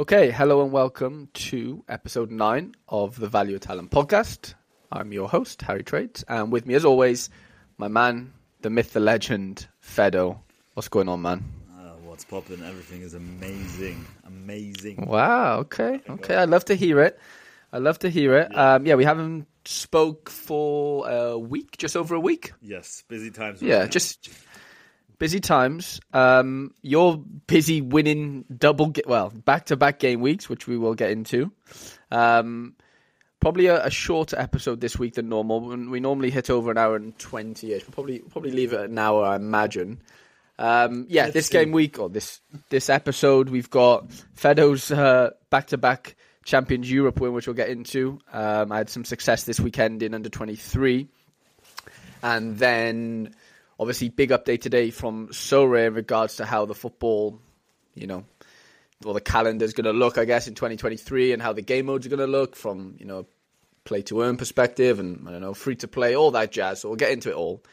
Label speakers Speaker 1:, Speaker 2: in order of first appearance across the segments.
Speaker 1: Okay, hello and welcome to episode nine of the Value of Talent podcast. I'm your host, Harry Trades, and with me, as always, my man, the myth, the legend, Fedo. What's going on, man?
Speaker 2: Uh, what's popping? Everything is amazing, amazing.
Speaker 1: Wow. Okay. Okay. I love to hear it. I love to hear it. Yeah. Um, yeah, we haven't spoke for a week, just over a week.
Speaker 2: Yes, busy times.
Speaker 1: Yeah, just busy times. Um, you're busy winning double, well, back to back game weeks, which we will get into. Um, probably a, a, shorter episode this week than normal. We normally hit over an hour and twenty ish. We'll probably probably leave it an hour, I imagine. Um, yeah, Let's this see. game week or this this episode, we've got Fedo's back to back Champions Europe win, which we'll get into. Um, I had some success this weekend in under twenty three, and then obviously big update today from Sorare in regards to how the football, you know, or the calendar is going to look, I guess, in 2023 and how the game modes are going to look from, you know, play to earn perspective and, I don't know, free to play, all that jazz. So we'll get into it all.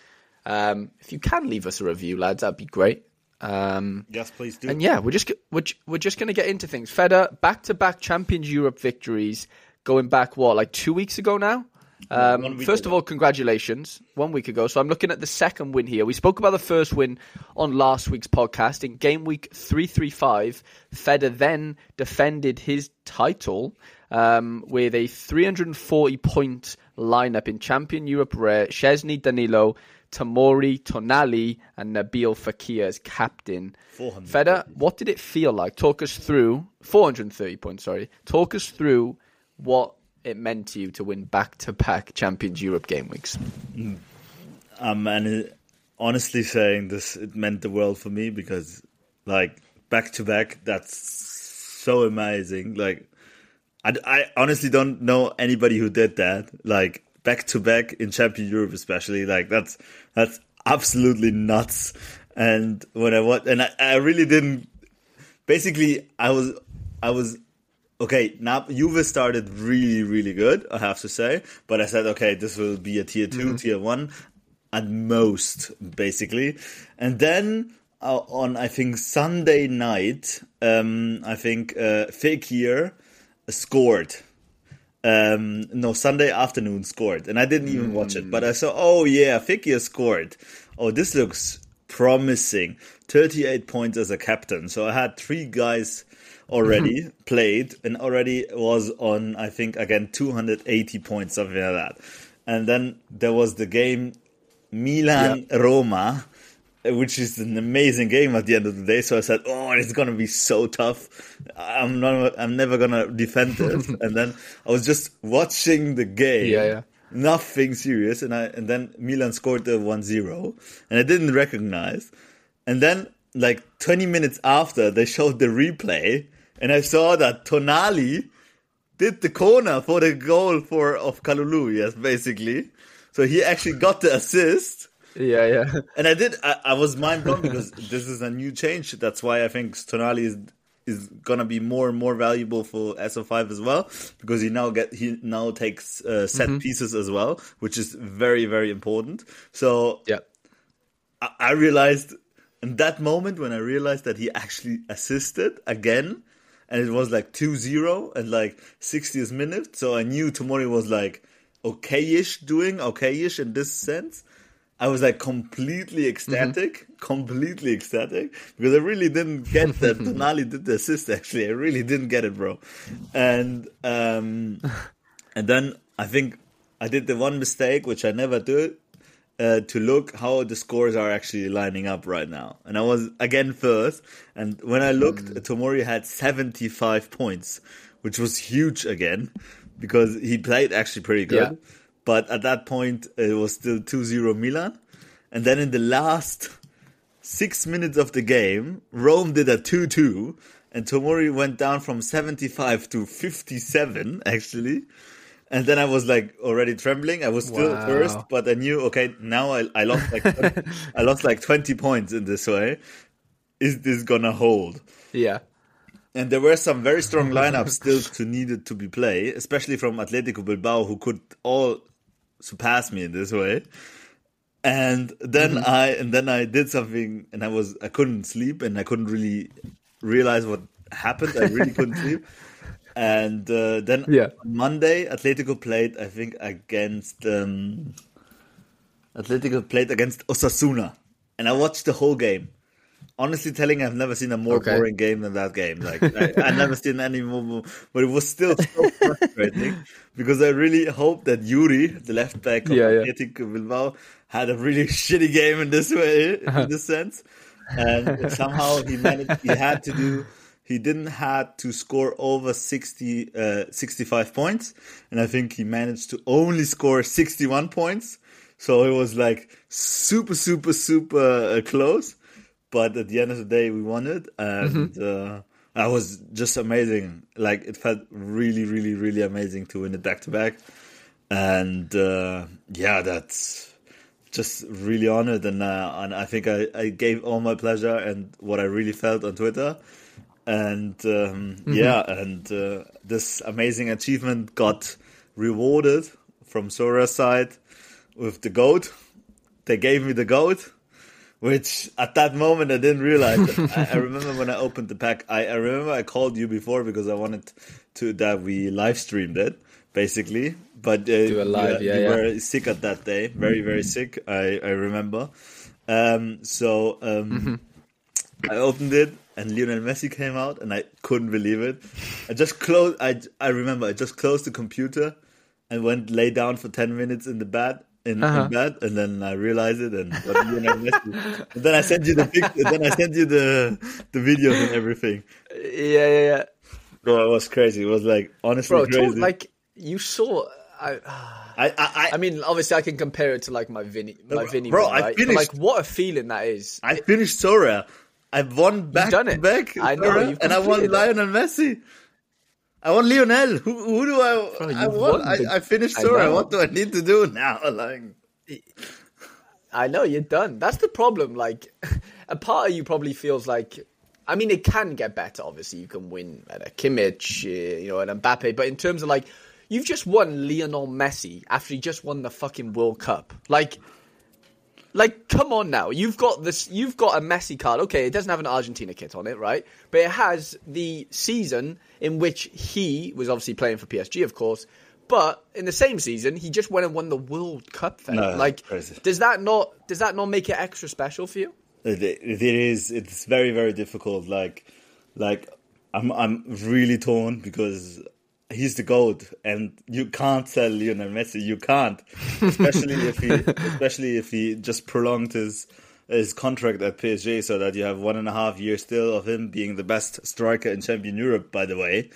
Speaker 1: Um, if you can leave us a review, lads, that'd be great. Um,
Speaker 2: yes, please do.
Speaker 1: And yeah, we're just we're, we're just going to get into things. Feder back to back Champions Europe victories, going back what like two weeks ago now. Um, first ago. of all, congratulations. One week ago. So I'm looking at the second win here. We spoke about the first win on last week's podcast. In game week 335, Feder then defended his title um, with a 340 point lineup in Champion Europe Rare. Szczesny Danilo, Tomori Tonali, and Nabil Fekir as captain. Feder, what did it feel like? Talk us through 430 points. Sorry, talk us through what it meant to you to win back-to-back Champions Europe game weeks?
Speaker 2: Um, and honestly saying this, it meant the world for me because, like, back-to-back, that's so amazing. Like, I, I honestly don't know anybody who did that. Like, back-to-back in Champion Europe, especially. Like, that's that's absolutely nuts. And when I watched, and I, I really didn't. Basically, I was I was okay, now Juve started really, really good, I have to say. But I said, okay, this will be a tier 2 mm-hmm. tier one at most, basically. And then uh, on, I think, Sunday night, um, I think uh, Fekir scored. Um, no, Sunday afternoon scored. And I didn't even mm. watch it, but I saw, oh yeah, Fekir scored. Oh, this looks promising. 38 points as a captain. So I had three guys already mm-hmm. played and already was on, I think, again, 280 points, something like that. And then there was the game Milan Roma, which is an amazing game at the end of the day. So I said, "Oh, it's gonna be so tough. I'm not. I'm never gonna defend it." and then I was just watching the game.
Speaker 1: Yeah, yeah.
Speaker 2: Nothing serious, and I and then Milan scored the 1-0, and I didn't recognize. And then, like 20 minutes after, they showed the replay, and I saw that Tonali did the corner for the goal for of Kalulu. Yes, basically. So he actually got the assist.
Speaker 1: Yeah, yeah.
Speaker 2: And I did. I, I was mind blown because this is a new change. That's why I think Tonali is is gonna be more and more valuable for SO5 as well because he now get he now takes uh, set mm-hmm. pieces as well, which is very very important. So
Speaker 1: yeah,
Speaker 2: I, I realized in that moment when I realized that he actually assisted again and it was like 2-0 and like 60th minute. So i knew Tomori was like okayish doing okayish in this sense. I was like completely ecstatic mm-hmm. completely ecstatic because i really didn't get that tonali did the assist actually. I really didn't get it bro. And um and then i think i did the one mistake which i never do uh, to look how the scores are actually lining up right now. And I was again first, and when I looked, mm. Tomori had 75 points, which was huge again because he played actually pretty good. Yeah. But at that point, it was still 2 0 Milan. And then in the last six minutes of the game, Rome did a 2 2, and Tomori went down from 75 to 57, actually. And then I was like already trembling. I was still wow. first, but I knew okay. Now I, I lost like 20, I lost like twenty points in this way. Is this gonna hold?
Speaker 1: Yeah.
Speaker 2: And there were some very strong lineups still to needed to be played, especially from Atletico Bilbao, who could all surpass me in this way. And then mm-hmm. I and then I did something, and I was I couldn't sleep, and I couldn't really realize what happened. I really couldn't sleep. And uh, then
Speaker 1: Yeah.
Speaker 2: on Monday, Atletico played, I think, against um, Atletico played against Osasuna, and I watched the whole game. Honestly, telling, I've never seen a more
Speaker 1: Okay.
Speaker 2: boring game than that game. Like I, I never seen any more, but it was still so frustrating because I really hoped that Yuri, the left back of
Speaker 1: Yeah, yeah.
Speaker 2: Bilbao, had a really shitty game in this way, in this sense, and somehow he managed. He had to do. He didn't had to score over 60, uh, 65 points, and I think he managed to only score 61 points. So it was like super, super, super uh, close. But at the end of the day, we won it, and uh, that was just amazing. Like it felt really, really, really amazing to win it back to back, and uh, yeah, that's just really honored. And uh, and I think I, I gave all my pleasure and what I really felt on Twitter, and um, yeah, and uh, this amazing achievement got rewarded from Sora's side with the goat. They gave me the goat which at that moment I didn't realize. I, I remember when I opened the pack. I, I remember I called you before because I wanted to that we live streamed it basically. But uh,
Speaker 1: Do a live,
Speaker 2: you,
Speaker 1: yeah,
Speaker 2: you
Speaker 1: yeah.
Speaker 2: were sick at that day, very very sick. I I remember. Um, so um,
Speaker 1: Mm-hmm.
Speaker 2: I opened it and Lionel Messi came out and I couldn't believe it. I just closed. I I remember I just closed the computer and went lay down for ten minutes in the bed in,
Speaker 1: Uh-huh.
Speaker 2: in bed, and then I realized it, and, got Lionel Messi. and then I sent you the picture. Then I sent you the the videos and everything.
Speaker 1: Yeah, yeah, yeah.
Speaker 2: Bro, it was crazy. It was like honestly
Speaker 1: Bro,
Speaker 2: crazy.
Speaker 1: like you saw. I,
Speaker 2: I, I, I,
Speaker 1: I mean, obviously, I can compare it to like my Vinny, my Vinny.
Speaker 2: bro,
Speaker 1: win,
Speaker 2: I
Speaker 1: right? But,
Speaker 2: finished-
Speaker 1: like, what a feeling that is.
Speaker 2: I finished Sora. I won back
Speaker 1: done it.
Speaker 2: back.
Speaker 1: I know, you've
Speaker 2: and I won
Speaker 1: it.
Speaker 2: Lionel Messi. I won Lionel. Who, who do I?
Speaker 1: Bro,
Speaker 2: I
Speaker 1: you've
Speaker 2: won.
Speaker 1: won the-
Speaker 2: I, I finished
Speaker 1: I
Speaker 2: Sora. What do I need to do now? Like,
Speaker 1: I know you're done. That's the problem. Like, a part of you probably feels like. I mean, it can get better. Obviously, you can win at a Kimmich, uh, you know, at Mbappe. But in terms of like, you've just won Lionel Messi after he just won the fucking World Cup. Like, like, come on now. You've got this. You've got a Messi card. Okay, it doesn't have an Argentina kit on it, right? But it has the season in which he was obviously playing for PSG, of course. But in the same season, he just went and won the World Cup. Then,
Speaker 2: No,
Speaker 1: like, does that not does that not make it extra special for you?
Speaker 2: It, it is. It's very very difficult. Like, like I'm I'm really torn because he's the goat, and you can't sell Lionel Messi. You can't, especially if he especially if he just prolonged his his contract at PSG, so that you have one and a half years still of him being the best striker in Champion Europe. By the way.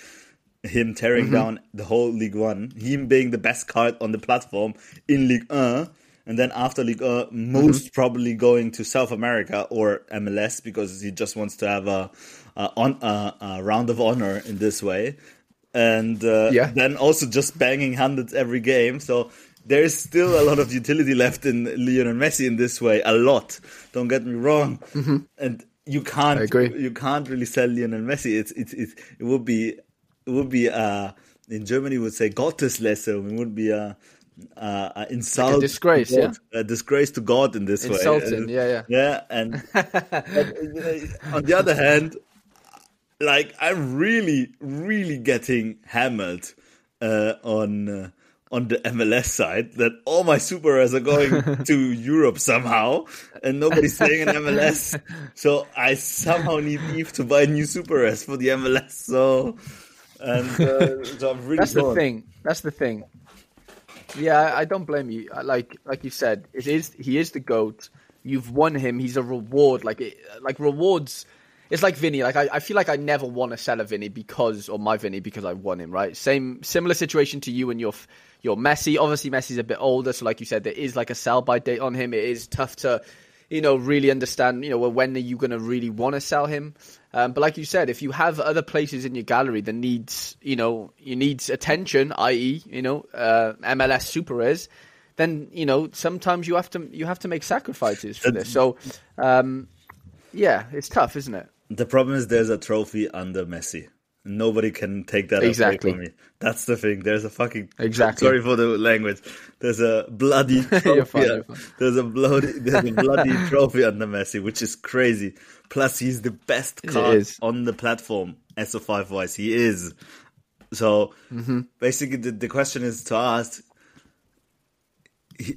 Speaker 2: Him tearing mm-hmm. down the whole League One, him being the best card on the platform in League One, and then after League One, mm-hmm. most probably going to South America or MLS because he just wants to have a, a on a, a round of honor in this way, and uh,
Speaker 1: Yeah.
Speaker 2: then also just banging hundreds every game. So there is still a lot of utility left in Lionel Messi in this way. A lot. Don't get me wrong, and you can't.
Speaker 1: I agree.
Speaker 2: You can't really sell Lionel Messi. It's it's, it's it would be it would be uh in Germany would say Gotteslästerung. It would be a a, a insult,
Speaker 1: disgrace,
Speaker 2: to God, a disgrace to God in this
Speaker 1: Insulting,
Speaker 2: way.
Speaker 1: yeah, yeah.
Speaker 2: yeah. And but, uh, on the other hand, like I'm really, really getting hammered uh, on. Uh, on the MLS side, that all my superheroes are going to Europe somehow, and nobody's staying in MLS. So I somehow need Eve to buy new superheroes for the MLS. So, and uh, so I'm really
Speaker 1: That's the thing. That's the thing. Yeah, I, I don't blame you. Like like you said, it is he is the goat. You've won him. He's a reward. Like it, like rewards. It's like Vinny. Like I, I feel like I never want to sell a Vinny because or my Vinny because I won him. Right. Same similar situation to you and your your Messi. Obviously, Messi's a bit older, so like you said, there is like a sell by date on him. It is tough to you know really understand. You know well, when are you going to really want to sell him? Um, but like you said, if you have other places in your gallery that needs, you know, you needs attention, i.e., you know, uh, MLS Super Rares, then you know sometimes you have to you have to make sacrifices for this. So, um, yeah, it's tough, isn't it?
Speaker 2: The problem is there's a trophy under Messi. Nobody can take that
Speaker 1: Exactly.
Speaker 2: away from me. That's the thing. There's a fucking
Speaker 1: Exactly.
Speaker 2: Sorry for the language. There's a bloody trophy.
Speaker 1: You're fine, you're fine.
Speaker 2: There's a bloody there's a bloody trophy under Messi, which is crazy. Plus, he's the best card on the platform. SO5 wise, he is. So
Speaker 1: Mm-hmm.
Speaker 2: basically, the, the question is to ask.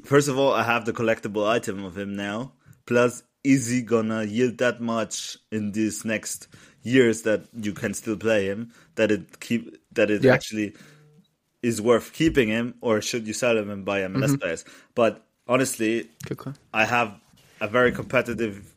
Speaker 2: First of all, I have the collectible item of him now. Plus, is he gonna yield that much in these next years that you can still play him? That it keep that it
Speaker 1: Yeah.
Speaker 2: actually is worth keeping him, or should you sell him and buy MLS
Speaker 1: Mm-hmm.
Speaker 2: players? But honestly. I have a very competitive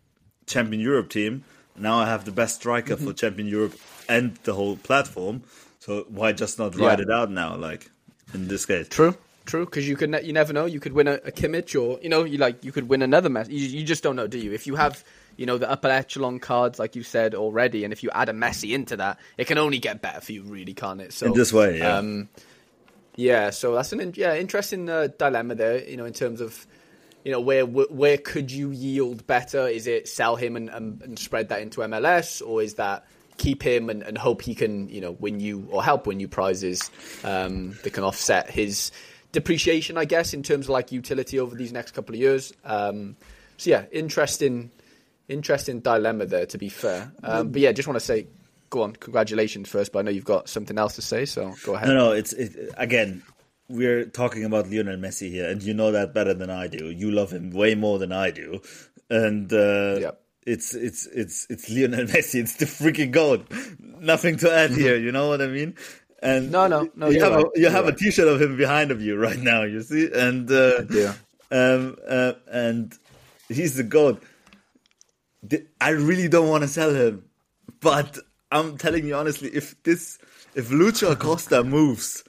Speaker 2: Champion Europe team. Now I have the best striker
Speaker 1: Mm-hmm.
Speaker 2: for Champion Europe and the whole platform. So why just not ride
Speaker 1: Yeah.
Speaker 2: it out now? Like in this case,
Speaker 1: True, true. Because you could, ne- you never know. You could win a, a Kimmich, or you know, you like you could win another Messi. You, you just don't know, do you? If you have, you know, the upper echelon cards, like you said already, and if you add a Messi into that, it can only get better for you, really, can't it? So
Speaker 2: in this way, yeah.
Speaker 1: Um, yeah, so that's an in- yeah interesting uh, dilemma there. You know, in terms of you know where wh- where could you yield better? Is it sell him and, and, and spread that into MLS, or is that keep him and, and hope he can you know win you or help win you prizes um, that can offset his depreciation, I guess, in terms of like utility over these next couple of years. Um, so yeah, interesting interesting dilemma there. To be fair, um, but yeah, just want to say. Go on, congratulations first, but I know you've got something else to say, so go ahead.
Speaker 2: no, no, it's it, again. We're talking about Lionel Messi here, and you know that better than I do. You love him way more than I do, and uh,
Speaker 1: Yep.
Speaker 2: it's it's it's it's Lionel Messi. It's the freaking goat. Nothing to add here. You know what I mean? And
Speaker 1: No, no, no,
Speaker 2: You have
Speaker 1: right,
Speaker 2: a you
Speaker 1: you're
Speaker 2: have
Speaker 1: right.
Speaker 2: a T-shirt of him behind of you right now. You see, and uh,
Speaker 1: Yeah.
Speaker 2: um, uh, and he's the god. I really don't want to sell him, but I'm telling you honestly, if this, if Lucho Acosta moves,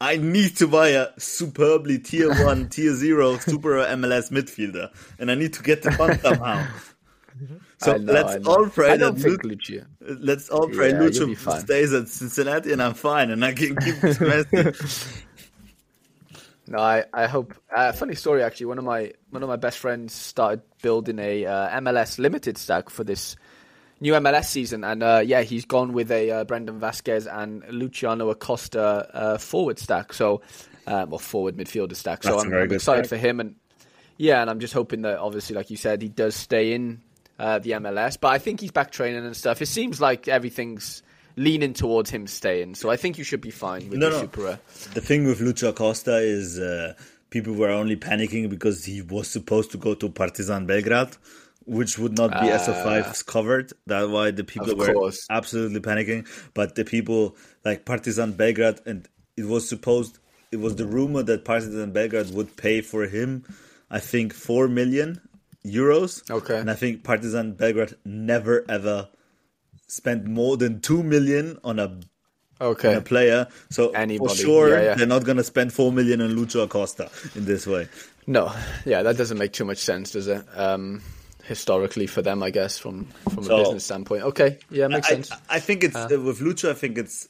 Speaker 2: I need to buy a superbly tier one, tier zero, super MLS midfielder, and I need to get the fund somehow. So
Speaker 1: know,
Speaker 2: let's all pray that
Speaker 1: don't
Speaker 2: Lu-
Speaker 1: Lucia.
Speaker 2: let's all pray
Speaker 1: Yeah, you'll be
Speaker 2: Lucho
Speaker 1: fine.
Speaker 2: stays at Cincinnati, and I'm fine, and I can keep this Messi.
Speaker 1: No, I, I hope. Uh, funny story, actually. One of my one of my best friends started building a uh, MLS limited stack for this new MLS season, and uh, yeah, he's gone with a uh, Brandon Vazquez and Luciano Acosta uh, forward stack. So, um, or forward midfielder stack. So
Speaker 2: That's a
Speaker 1: I'm,
Speaker 2: very
Speaker 1: I'm excited
Speaker 2: stack.
Speaker 1: for him, and yeah, and I'm just hoping that obviously, like you said, he does stay in uh, the MLS. But I think he's back training and stuff. It seems like everything's leaning towards him staying. So I think you should be fine with
Speaker 2: No,
Speaker 1: the
Speaker 2: no.
Speaker 1: Super. Uh,
Speaker 2: The thing with Lucho Costa is uh, people were only panicking because he was supposed to go to Partizan Belgrade, which would not be SO5's covered. That's why the people
Speaker 1: Ah.
Speaker 2: Were
Speaker 1: course.
Speaker 2: absolutely panicking. But the people like Partizan Belgrade, and it was supposed, it was the rumor that Partizan Belgrade would pay for him, I think, 4 million euros.
Speaker 1: Okay.
Speaker 2: And I think Partizan Belgrade never ever spent more than 2 million on a
Speaker 1: okay.
Speaker 2: a player. So
Speaker 1: Anybody,
Speaker 2: for sure,
Speaker 1: yeah, yeah.
Speaker 2: they're not going to spend four million on Lucho Acosta in this way.
Speaker 1: No, yeah, that doesn't make too much sense, does it? Um, historically, for them, I guess, from from
Speaker 2: So-
Speaker 1: a business standpoint. Okay, yeah, makes
Speaker 2: I,
Speaker 1: sense.
Speaker 2: I think it's uh, with Lucho. I think it's.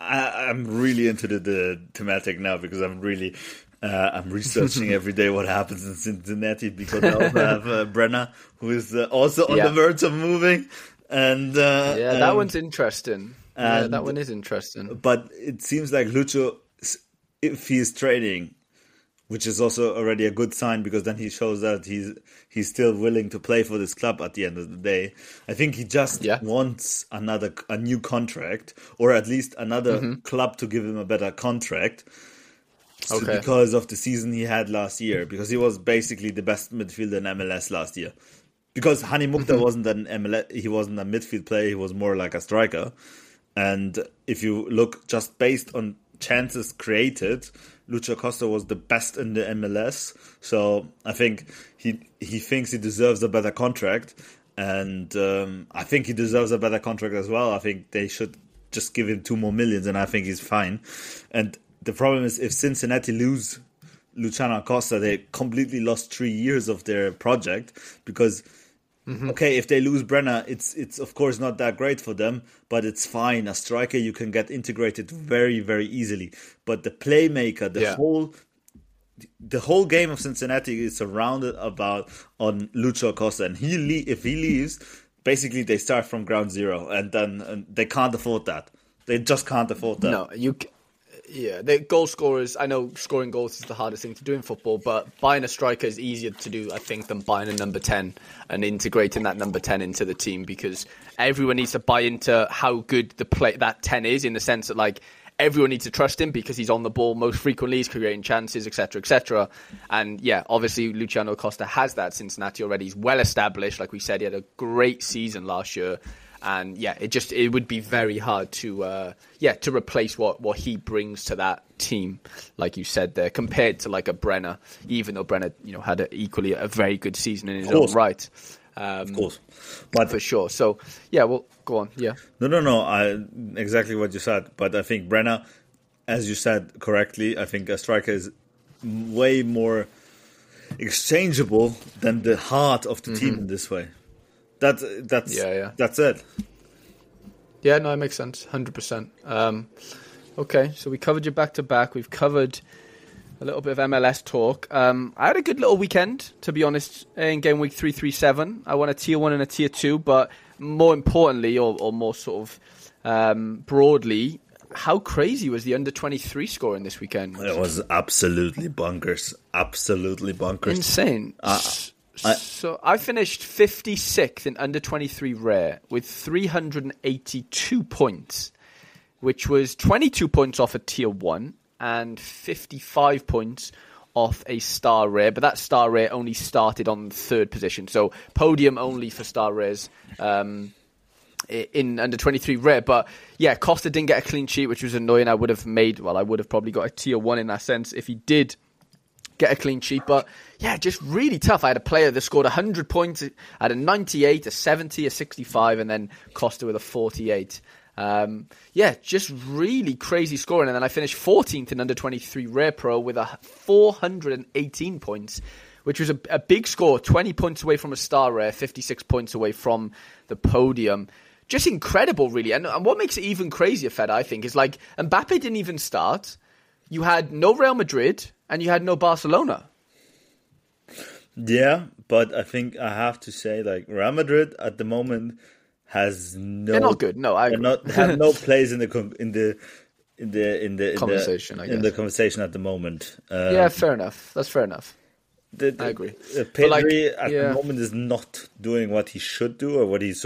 Speaker 2: I, I'm really into the, the thematic now because I'm really. Uh, I'm researching every day what happens in Cincinnati because I also have uh, Brenner, who is uh, also on
Speaker 1: Yeah.
Speaker 2: the verge of moving, and uh,
Speaker 1: yeah, that
Speaker 2: um,
Speaker 1: one's interesting. yeah, that one is interesting.
Speaker 2: but it seems like Lucho, if he's training, which is also already a good sign because then he shows that he's he's still willing to play for this club at the end of the day. I think he just
Speaker 1: Yeah.
Speaker 2: wants another a new contract or at least another
Speaker 1: Mm-hmm.
Speaker 2: club to give him a better contract.
Speaker 1: Okay.
Speaker 2: because of the season he had last year, because he was basically the best midfielder in MLS last year. Because Hany Mukhtar
Speaker 1: Mm-hmm.
Speaker 2: wasn't an MLS, he wasn't a midfield player, he was more like a striker. And if you look just based on chances created, Lucho Costa was the best in the MLS. So I think he he thinks he deserves a better contract, and um, I think he deserves a better contract as well. I think they should just give him two more millions, and I think he's fine. And the problem is if Cincinnati lose Luciano Acosta, they completely lost three years of their project because mm-hmm. okay, if they lose Brenner, it's it's of course not that great for them, but it's fine. A striker you can get integrated very very easily, but the playmaker, the
Speaker 1: Yeah.
Speaker 2: whole the whole game of Cincinnati is surrounded about on Lucho Acosta, and he le- if he leaves, basically they start from ground zero, and then and they can't afford that. They just can't afford that.
Speaker 1: No, you. Yeah, the goal scorers. I know scoring goals is the hardest thing to do in football, but buying a striker is easier to do, I think, than buying a number ten and integrating that number ten into the team because everyone needs to buy into how good the play that ten is in the sense that like everyone needs to trust him because he's on the ball most frequently, he's creating chances, etc., etc. And yeah, obviously Luciano Costa has that. Cincinnati already. He's well established. Like we said, he had a great season last year and yeah, it just it would be very hard to uh, yeah to replace what what he brings to that team, like you said there, compared to like a Brenner, even though Brenner you know had a, equally a very good season in his own right.
Speaker 2: Um, of course,
Speaker 1: but for sure. So yeah, well, go on. Yeah.
Speaker 2: No, no, no. I, exactly what you said, but I think Brenner, as you said correctly, I think a striker is way more exchangeable than the heart of the mm-hmm. team in this way. That's that's yeah, yeah. That's it.
Speaker 1: Yeah, no, it makes sense. Hundred percent. Um, okay, so we covered you back to back. We've covered a little bit of MLS talk. Um, I had a good little weekend, to be honest, in game week three three seven. I won a tier one and a tier two, but more importantly, or, or more sort of um, broadly, how crazy was the under 23 scoring this weekend?
Speaker 2: It was absolutely bonkers. Absolutely bonkers.
Speaker 1: Insane. Uh, So I finished 56th in under 23 rare with 382 points, which was 22 points off a tier 1 and 55 points off a star rare, but that star rare only started on third position. So podium only for star rares um, in under 23 rare. But yeah, Costa didn't get a clean sheet, which was annoying. I would have made, well, I would have probably got a tier 1 in that sense if he did get a clean sheet. But yeah, just really tough. I had a player that scored 100 points, I had a 98, a 70, a 65, and then Costa with a 48. Um, yeah, just really crazy scoring. And then I finished 14th in under 23 Rare Pro with a 418 points, which was a, a big score 20 points away from a star rare, 56 points away from the podium just incredible, really. And, and, what makes it even crazier, Fed, I think, is like Mbappe didn't even start. You had no Real Madrid, and you had no Barcelona.
Speaker 2: Yeah, but I think I have to say, like Real Madrid at the moment has no.
Speaker 1: They're not good. No, I
Speaker 2: not have no place in the in the in the in the in
Speaker 1: conversation.
Speaker 2: The, in the conversation at the moment.
Speaker 1: Um, yeah, fair enough. That's fair enough. The, the, I agree.
Speaker 2: Uh, Pedri like, at yeah. the moment is not doing what he should do or what he's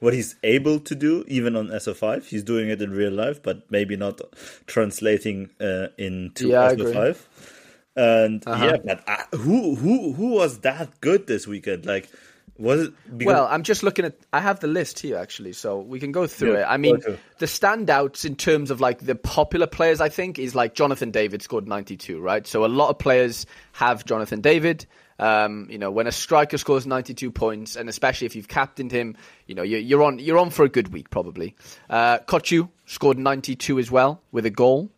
Speaker 2: what he's able to do, even on SO5. He's doing it in real life, but maybe not translating uh, into yeah, SO5. And uh-huh. yeah, but uh, who who who was that good this weekend? Like, was it?
Speaker 1: Because... Well, I'm just looking at. I have the list here actually, so we can go through yeah, it. I mean, the standouts in terms of like the popular players, I think, is like Jonathan David scored 92, right? So a lot of players have Jonathan David. Um, you know, when a striker scores 92 points, and especially if you've captained him, you know, you're, you're on you're on for a good week probably. Uh, Kökçü scored 92 as well with a goal.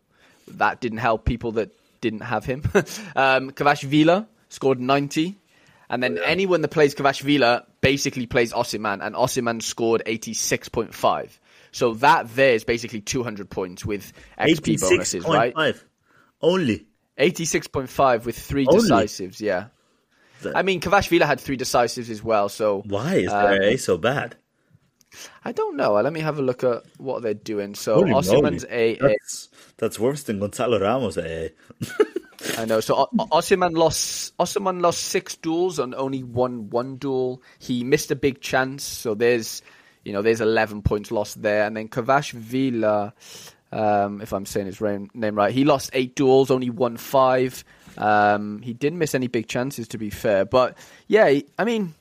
Speaker 1: That didn't help people that didn't have him. um, Kvashvila scored 90. And then yeah. anyone that plays Kvashvila basically plays Osimhen, and Osimhen scored 86.5. So that there is basically 200 points with XP bonuses, right?
Speaker 2: Only.
Speaker 1: 86.5 with three Only. decisives, yeah. I mean, Kvashvila had three decisives as well. So
Speaker 2: why is um, their A so bad?
Speaker 1: I don't know. Let me have a look at what they're doing. So Osimhen's A.
Speaker 2: That's, that's worse than Gonzalo Ramos A.
Speaker 1: I know. So Osimhen lost. Osimhen lost six duels and only won one duel. He missed a big chance. So there's, you know, there's 11 points lost there. And then Kvashvila, um, if I'm saying his name right, he lost eight duels, only won five. Um, he didn't miss any big chances, to be fair. But yeah, I mean,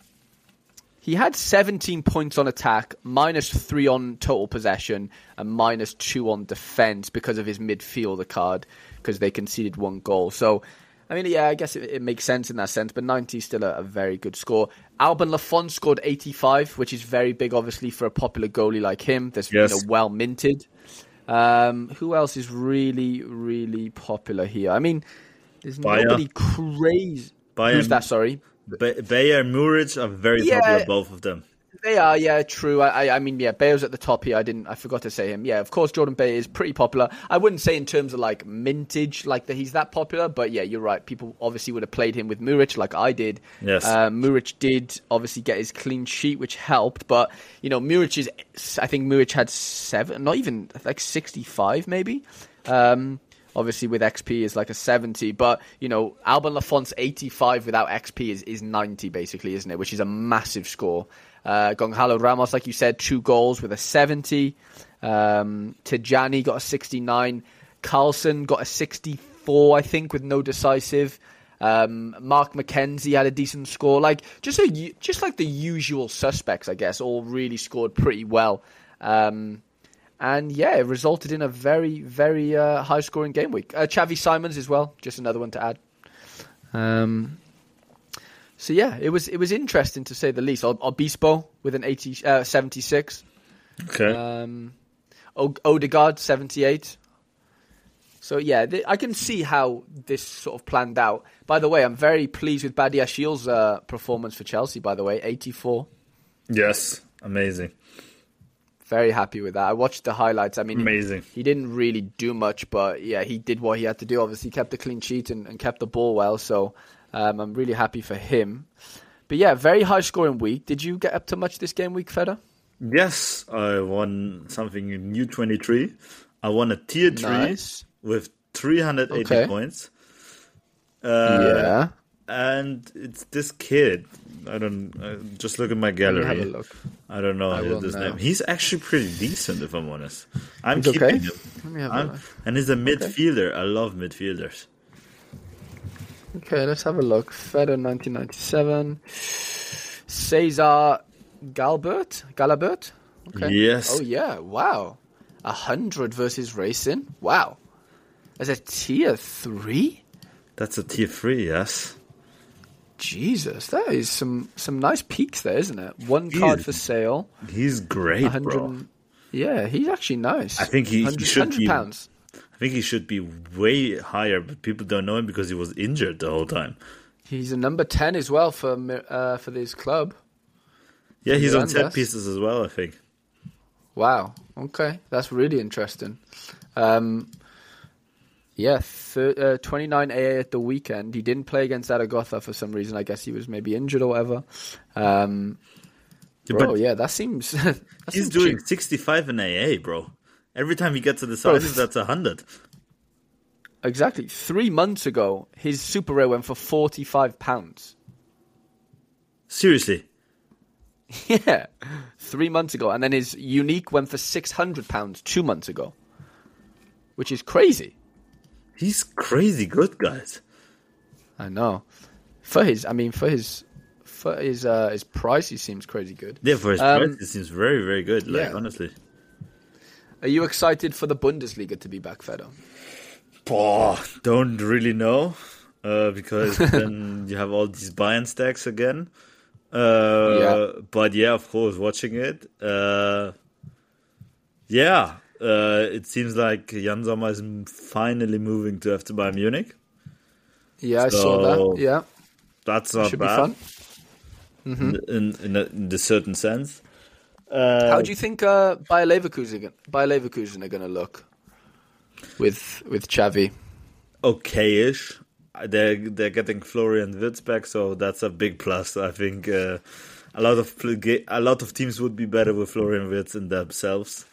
Speaker 1: he had 17 points on attack, minus three on total possession, and minus two on defense because of his midfielder card, because they conceded one goal. So, I mean, yeah, I guess it, it makes sense in that sense, but 90 is still a, a very good score. Alban Lafont scored 85, which is very big, obviously, for a popular goalie like him that's yes. you know, well minted. Um, who else is really, really popular here? I mean, there's Bayer. nobody crazy. Bayern, Who's that? Sorry.
Speaker 2: Bayo and Muric are very yeah. popular, both of them.
Speaker 1: They are, yeah, true. I, I, mean, yeah, Bayo's at the top here. I didn't, I forgot to say him. Yeah, of course, Jordan Bayo is pretty popular. I wouldn't say in terms of like mintage, like that he's that popular, but yeah, you're right. People obviously would have played him with Muric, like I did.
Speaker 2: Yes.
Speaker 1: uh, Muric did obviously get his clean sheet, which helped. But you know, Muric is, I think Muric had seven, not even like sixty-five, maybe. Um, obviously with XP is like a 70, but you know, Alban Lafont's 85 without XP is, is 90 basically, isn't it? Which is a massive score. Uh, Gonzalo Ramos, like you said, two goals with a 70. Um, Tijani got a 69. Carlson got a 64, I think, with no decisive. Um, Mark McKenzie had a decent score. Like just a, just like the usual suspects, I guess, all really scored pretty well. Um, and yeah, it resulted in a very, very uh, high scoring game week. Uh, Xavi Simons as well, just another one to add. Um, so yeah, it was it was interesting to say the least. Obispo with an 80, uh, 76.
Speaker 2: Okay.
Speaker 1: Um, o- Odegaard 78. So yeah, th- I can see how this sort of planned out. By the way, I'm very pleased with Badiashile's uh, performance for Chelsea. By the way, 84.
Speaker 2: yes. Amazing.
Speaker 1: Very happy with that. I watched the highlights. I mean,
Speaker 2: Amazing.
Speaker 1: He, he didn't really do much, but yeah, he did what he had to do. Obviously, he kept the clean sheet and, and kept the ball well. So um, I'm really happy for him. But yeah, very high scoring week. Did you get up to much this game week, Feder?
Speaker 2: Yes, I won something in new 23. I won a tier 3
Speaker 1: Nice.
Speaker 2: with 380
Speaker 1: Okay.
Speaker 2: points. Uh,
Speaker 1: yeah.
Speaker 2: And it's this kid. I don't uh, just look at my gallery.
Speaker 1: have a look.
Speaker 2: I don't know
Speaker 1: I
Speaker 2: his name. He's actually pretty decent, if I'm honest. I'm
Speaker 1: He's
Speaker 2: keeping
Speaker 1: okay?
Speaker 2: him.
Speaker 1: Let me have a
Speaker 2: I'm- and he's a midfielder. I love midfielders.
Speaker 1: Okay, let's have a look. Feder 1997. Cesar Galbert? Galabert? Okay.
Speaker 2: Yes.
Speaker 1: Oh, yeah. Wow. 100 versus Racing? Wow. As a tier 3?
Speaker 2: That's a tier three. Yes.
Speaker 1: Jesus, that is some some nice peaks there, isn't it? One
Speaker 2: He
Speaker 1: card
Speaker 2: is-
Speaker 1: for sale.
Speaker 2: He's great, bro.
Speaker 1: Yeah, he's actually nice.
Speaker 2: I think he- he should be-
Speaker 1: pounds.
Speaker 2: I think he should be way higher, but people don't know him because he was injured the whole time.
Speaker 1: He's a number 10 as well for uh, for this club.
Speaker 2: Yeah, he's on
Speaker 1: Mirandés.
Speaker 2: set pieces as well. I think.
Speaker 1: Wow. Okay, that's really interesting. Um, yeah, th- uh, 29 AA at the weekend. He didn't play against Zaragoza for some reason. I guess he was maybe injured or whatever. Um,
Speaker 2: Yeah,
Speaker 1: bro, yeah, that seems. that
Speaker 2: he's
Speaker 1: seems
Speaker 2: doing
Speaker 1: cheap.
Speaker 2: 65 in AA, bro. Every time he gets to the sizes, that's a hundred.
Speaker 1: exactly three months ago. His super rare went for 45 pounds.
Speaker 2: Seriously.
Speaker 1: Yeah, three months ago, and then his unique went for 600 pounds two months ago, which is crazy.
Speaker 2: He's crazy good, guys.
Speaker 1: I know. For his, I mean, for his, for his, uh, his price, he seems crazy good.
Speaker 2: Yeah, for his
Speaker 1: Um,
Speaker 2: price, it seems very, very good. Like,
Speaker 1: yeah.
Speaker 2: honestly.
Speaker 1: Are you excited for the Bundesliga to be back, Fedor?
Speaker 2: Boah, don't really know. Uh, because then you have all these Bayern stacks again. Uh,
Speaker 1: Yeah.
Speaker 2: But yeah, of course, watching it. Uh, yeah, uh, it seems like Yann Sommer is finally moving to have to buy Munich.
Speaker 1: Yeah, I saw that. Yeah,
Speaker 2: That's not
Speaker 1: should be
Speaker 2: bad
Speaker 1: fun.
Speaker 2: in in, in, a, in a certain sense. Uh,
Speaker 1: How do you think uh, Bayer Leverkusen, Bayer Leverkusen are going to look with with Xabi?
Speaker 2: okay-ish. They're they're getting Florian Wirtz back, so that's a big plus. I think uh, a lot of a lot of teams would be better with Florian Wirtz in themselves.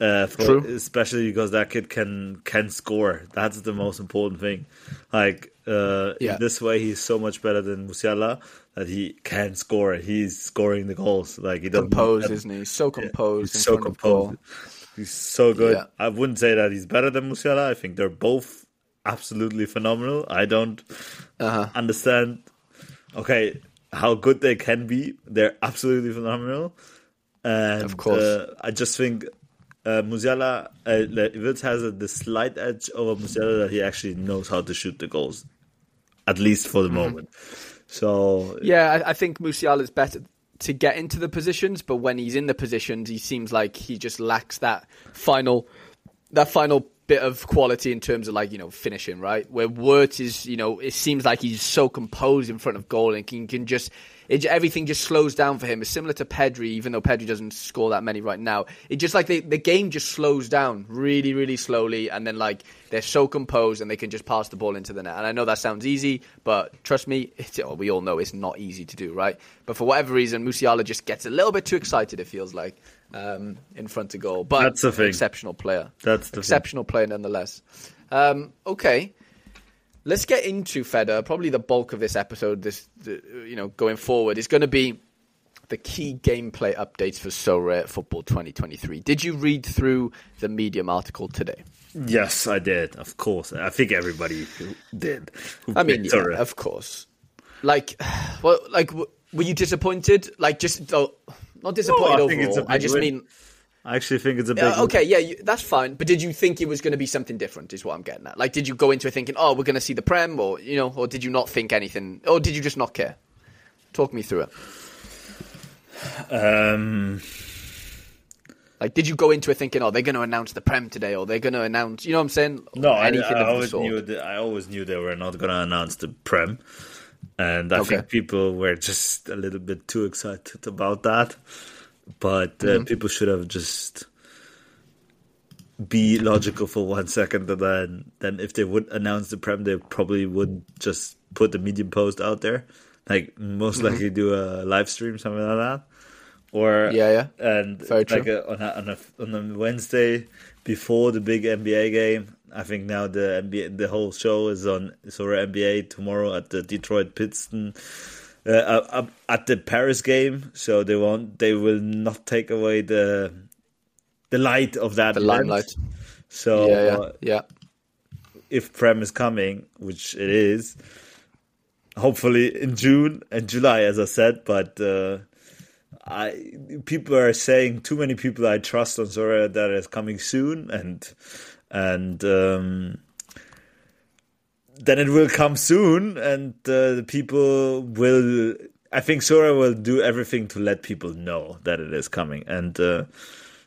Speaker 2: Uh, for,
Speaker 1: True.
Speaker 2: especially because that kid can can score. That's the most important thing. Like uh,
Speaker 1: Yeah.
Speaker 2: in this way, he's so much better than Musiala that he can score. He's scoring the goals. Like he doesn't
Speaker 1: Composed, isn't he? So composed.
Speaker 2: He's so
Speaker 1: front of goal.
Speaker 2: composed. He's so good.
Speaker 1: Yeah.
Speaker 2: I wouldn't say that he's better than Musiala. I think they're both absolutely phenomenal. I don't
Speaker 1: Uh-huh.
Speaker 2: understand. Okay, how good they can be. They're absolutely phenomenal. And
Speaker 1: Of course.
Speaker 2: uh, I just think uh, Musiala, uh, has a, the slight edge over Musiala that he actually knows how to shoot the goals, at least for the
Speaker 1: Mm-hmm.
Speaker 2: moment. So
Speaker 1: Yeah, I, I think Musiala is better to get into the positions, but when he's in the positions, he seems like he just lacks that final, that final bit of quality in terms of like you know finishing, right? Where Wirtz is, you know, it seems like he's so composed in front of goal and can, can just it, everything just slows down for him. It's similar to Pedri, even though Pedri doesn't score that many right now. It just like the the game just slows down really, really slowly, and then like they're so composed and they can just pass the ball into the net. And I know that sounds easy, but trust me, we all know it's not easy to do, right? But for whatever reason, Musiala just gets a little bit too excited. It feels like um, in front of goal, but
Speaker 2: that's the thing.
Speaker 1: Exceptional player.
Speaker 2: That's the
Speaker 1: exceptional
Speaker 2: thing.
Speaker 1: player nonetheless. Um, okay. Let's get into Feder. Probably the bulk of this episode, this you know, going forward, is going to be the key gameplay updates for Sorare Football 2023. Did you read through the Medium article today?
Speaker 2: Yes, I did. Of course, I think everybody did.
Speaker 1: I mean, yeah, of course. Like, well, like, were you disappointed? Like, just oh, not disappointed no, I overall. I just
Speaker 2: win.
Speaker 1: mean
Speaker 2: I actually think it's a big.
Speaker 1: Uh, okay, yeah, you, that's fine. But did you think it was going to be something different? Is what I'm getting at. Like, did you go into it thinking, "Oh, we're going to see the prem," or you know, or did you not think anything, or did you just not care? Talk me through
Speaker 2: it. Um.
Speaker 1: Like, did you go into it thinking, "Oh, they're going to announce the prem today," or they're going to announce, you know, what I'm saying?
Speaker 2: No, anything I, I always knew. That, I always knew they were not going to announce the prem, and I okay. think people were just a little bit too excited about that but uh, mm-hmm. people should have just be logical for one second and then then if they would announce the prem they probably would just put the medium post out there like most mm-hmm. likely do a live stream something like that or
Speaker 1: yeah yeah
Speaker 2: and Very like a, on, a, on a on a wednesday before the big nba game i think now the nba the whole show is on Sorare nba tomorrow at the detroit Pistons uh, at the Paris game, so they won't. They will not take away the the light of that.
Speaker 1: The limelight.
Speaker 2: So
Speaker 1: yeah, yeah, yeah.
Speaker 2: If Prem is coming, which it is, hopefully in June and July, as I said, but. Uh, I people are saying too many people I trust on Sorare that is coming soon, and and um, then it will come soon, and uh, the people will. I think Sora will do everything to let people know that it is coming, and uh,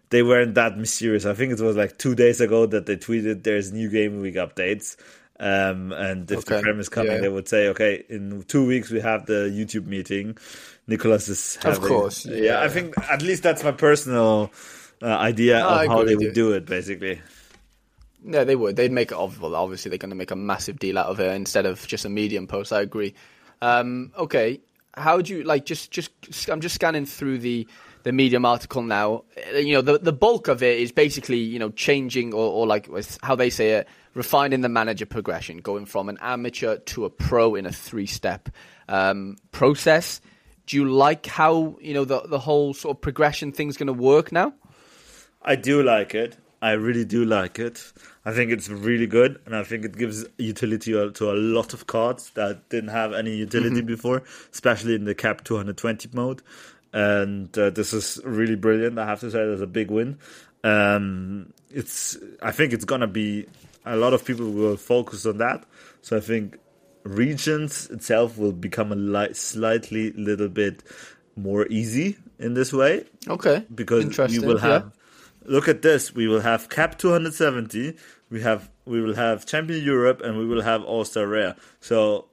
Speaker 2: they weren't that mysterious. I think it was like two days ago that they tweeted there's new game week updates. Um, and if okay. the prem is coming, yeah. they would say, okay, in two weeks we have the YouTube meeting. Nicolas is having,
Speaker 1: of course,
Speaker 2: yeah. yeah. I think at least that's my personal uh, idea no, of how they would do it, basically.
Speaker 1: Yeah, they would. They'd make it well, obviously they're going to make a massive deal out of it instead of just a medium post. I agree. Um, okay, how do you like? Just, just I'm just scanning through the the medium article now. You know, the the bulk of it is basically you know changing or, or like how they say it, refining the manager progression, going from an amateur to a pro in a three step um, process. Do you like how you know the the whole sort of progression thing's going to work now?
Speaker 2: I do like it. I really do like it. I think it's really good, and I think it gives utility to a lot of cards that didn't have any utility mm-hmm. before, especially in the cap 220 mode. And uh, this is really brilliant. I have to say, that's a big win. Um, it's. I think it's gonna be a lot of people will focus on that. So I think regions itself will become a light, slightly little bit more easy in this way.
Speaker 1: Okay,
Speaker 2: because you will have. Yeah look at this. We will have cap 270. We have we will have champion Europe, and we will have All Star Rare. So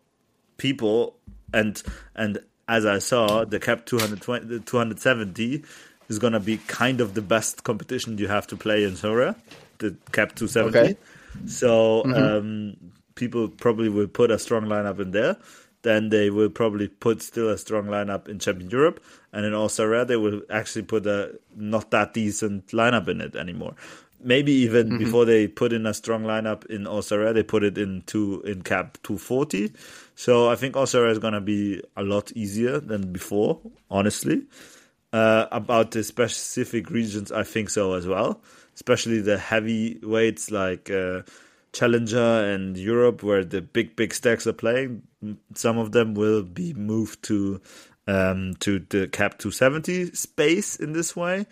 Speaker 2: people and and as I saw, the cap 220, 270 is gonna be kind of the best competition you have to play in Sorare. The cap 270. Okay. So mm-hmm. um, people probably will put a strong lineup in there then they will probably put still a strong lineup in Champion Europe, and in All they will actually put a not that decent lineup in it anymore. Maybe even mm-hmm. before they put in a strong lineup in All they put it in two in cap 240. So I think All is gonna be a lot easier than before, honestly. Uh, about the specific regions, I think so as well, especially the heavyweights like. Uh, Challenger and Europe, where the big big stacks are playing, some of them will be moved to um, to the cap 270 space in this way.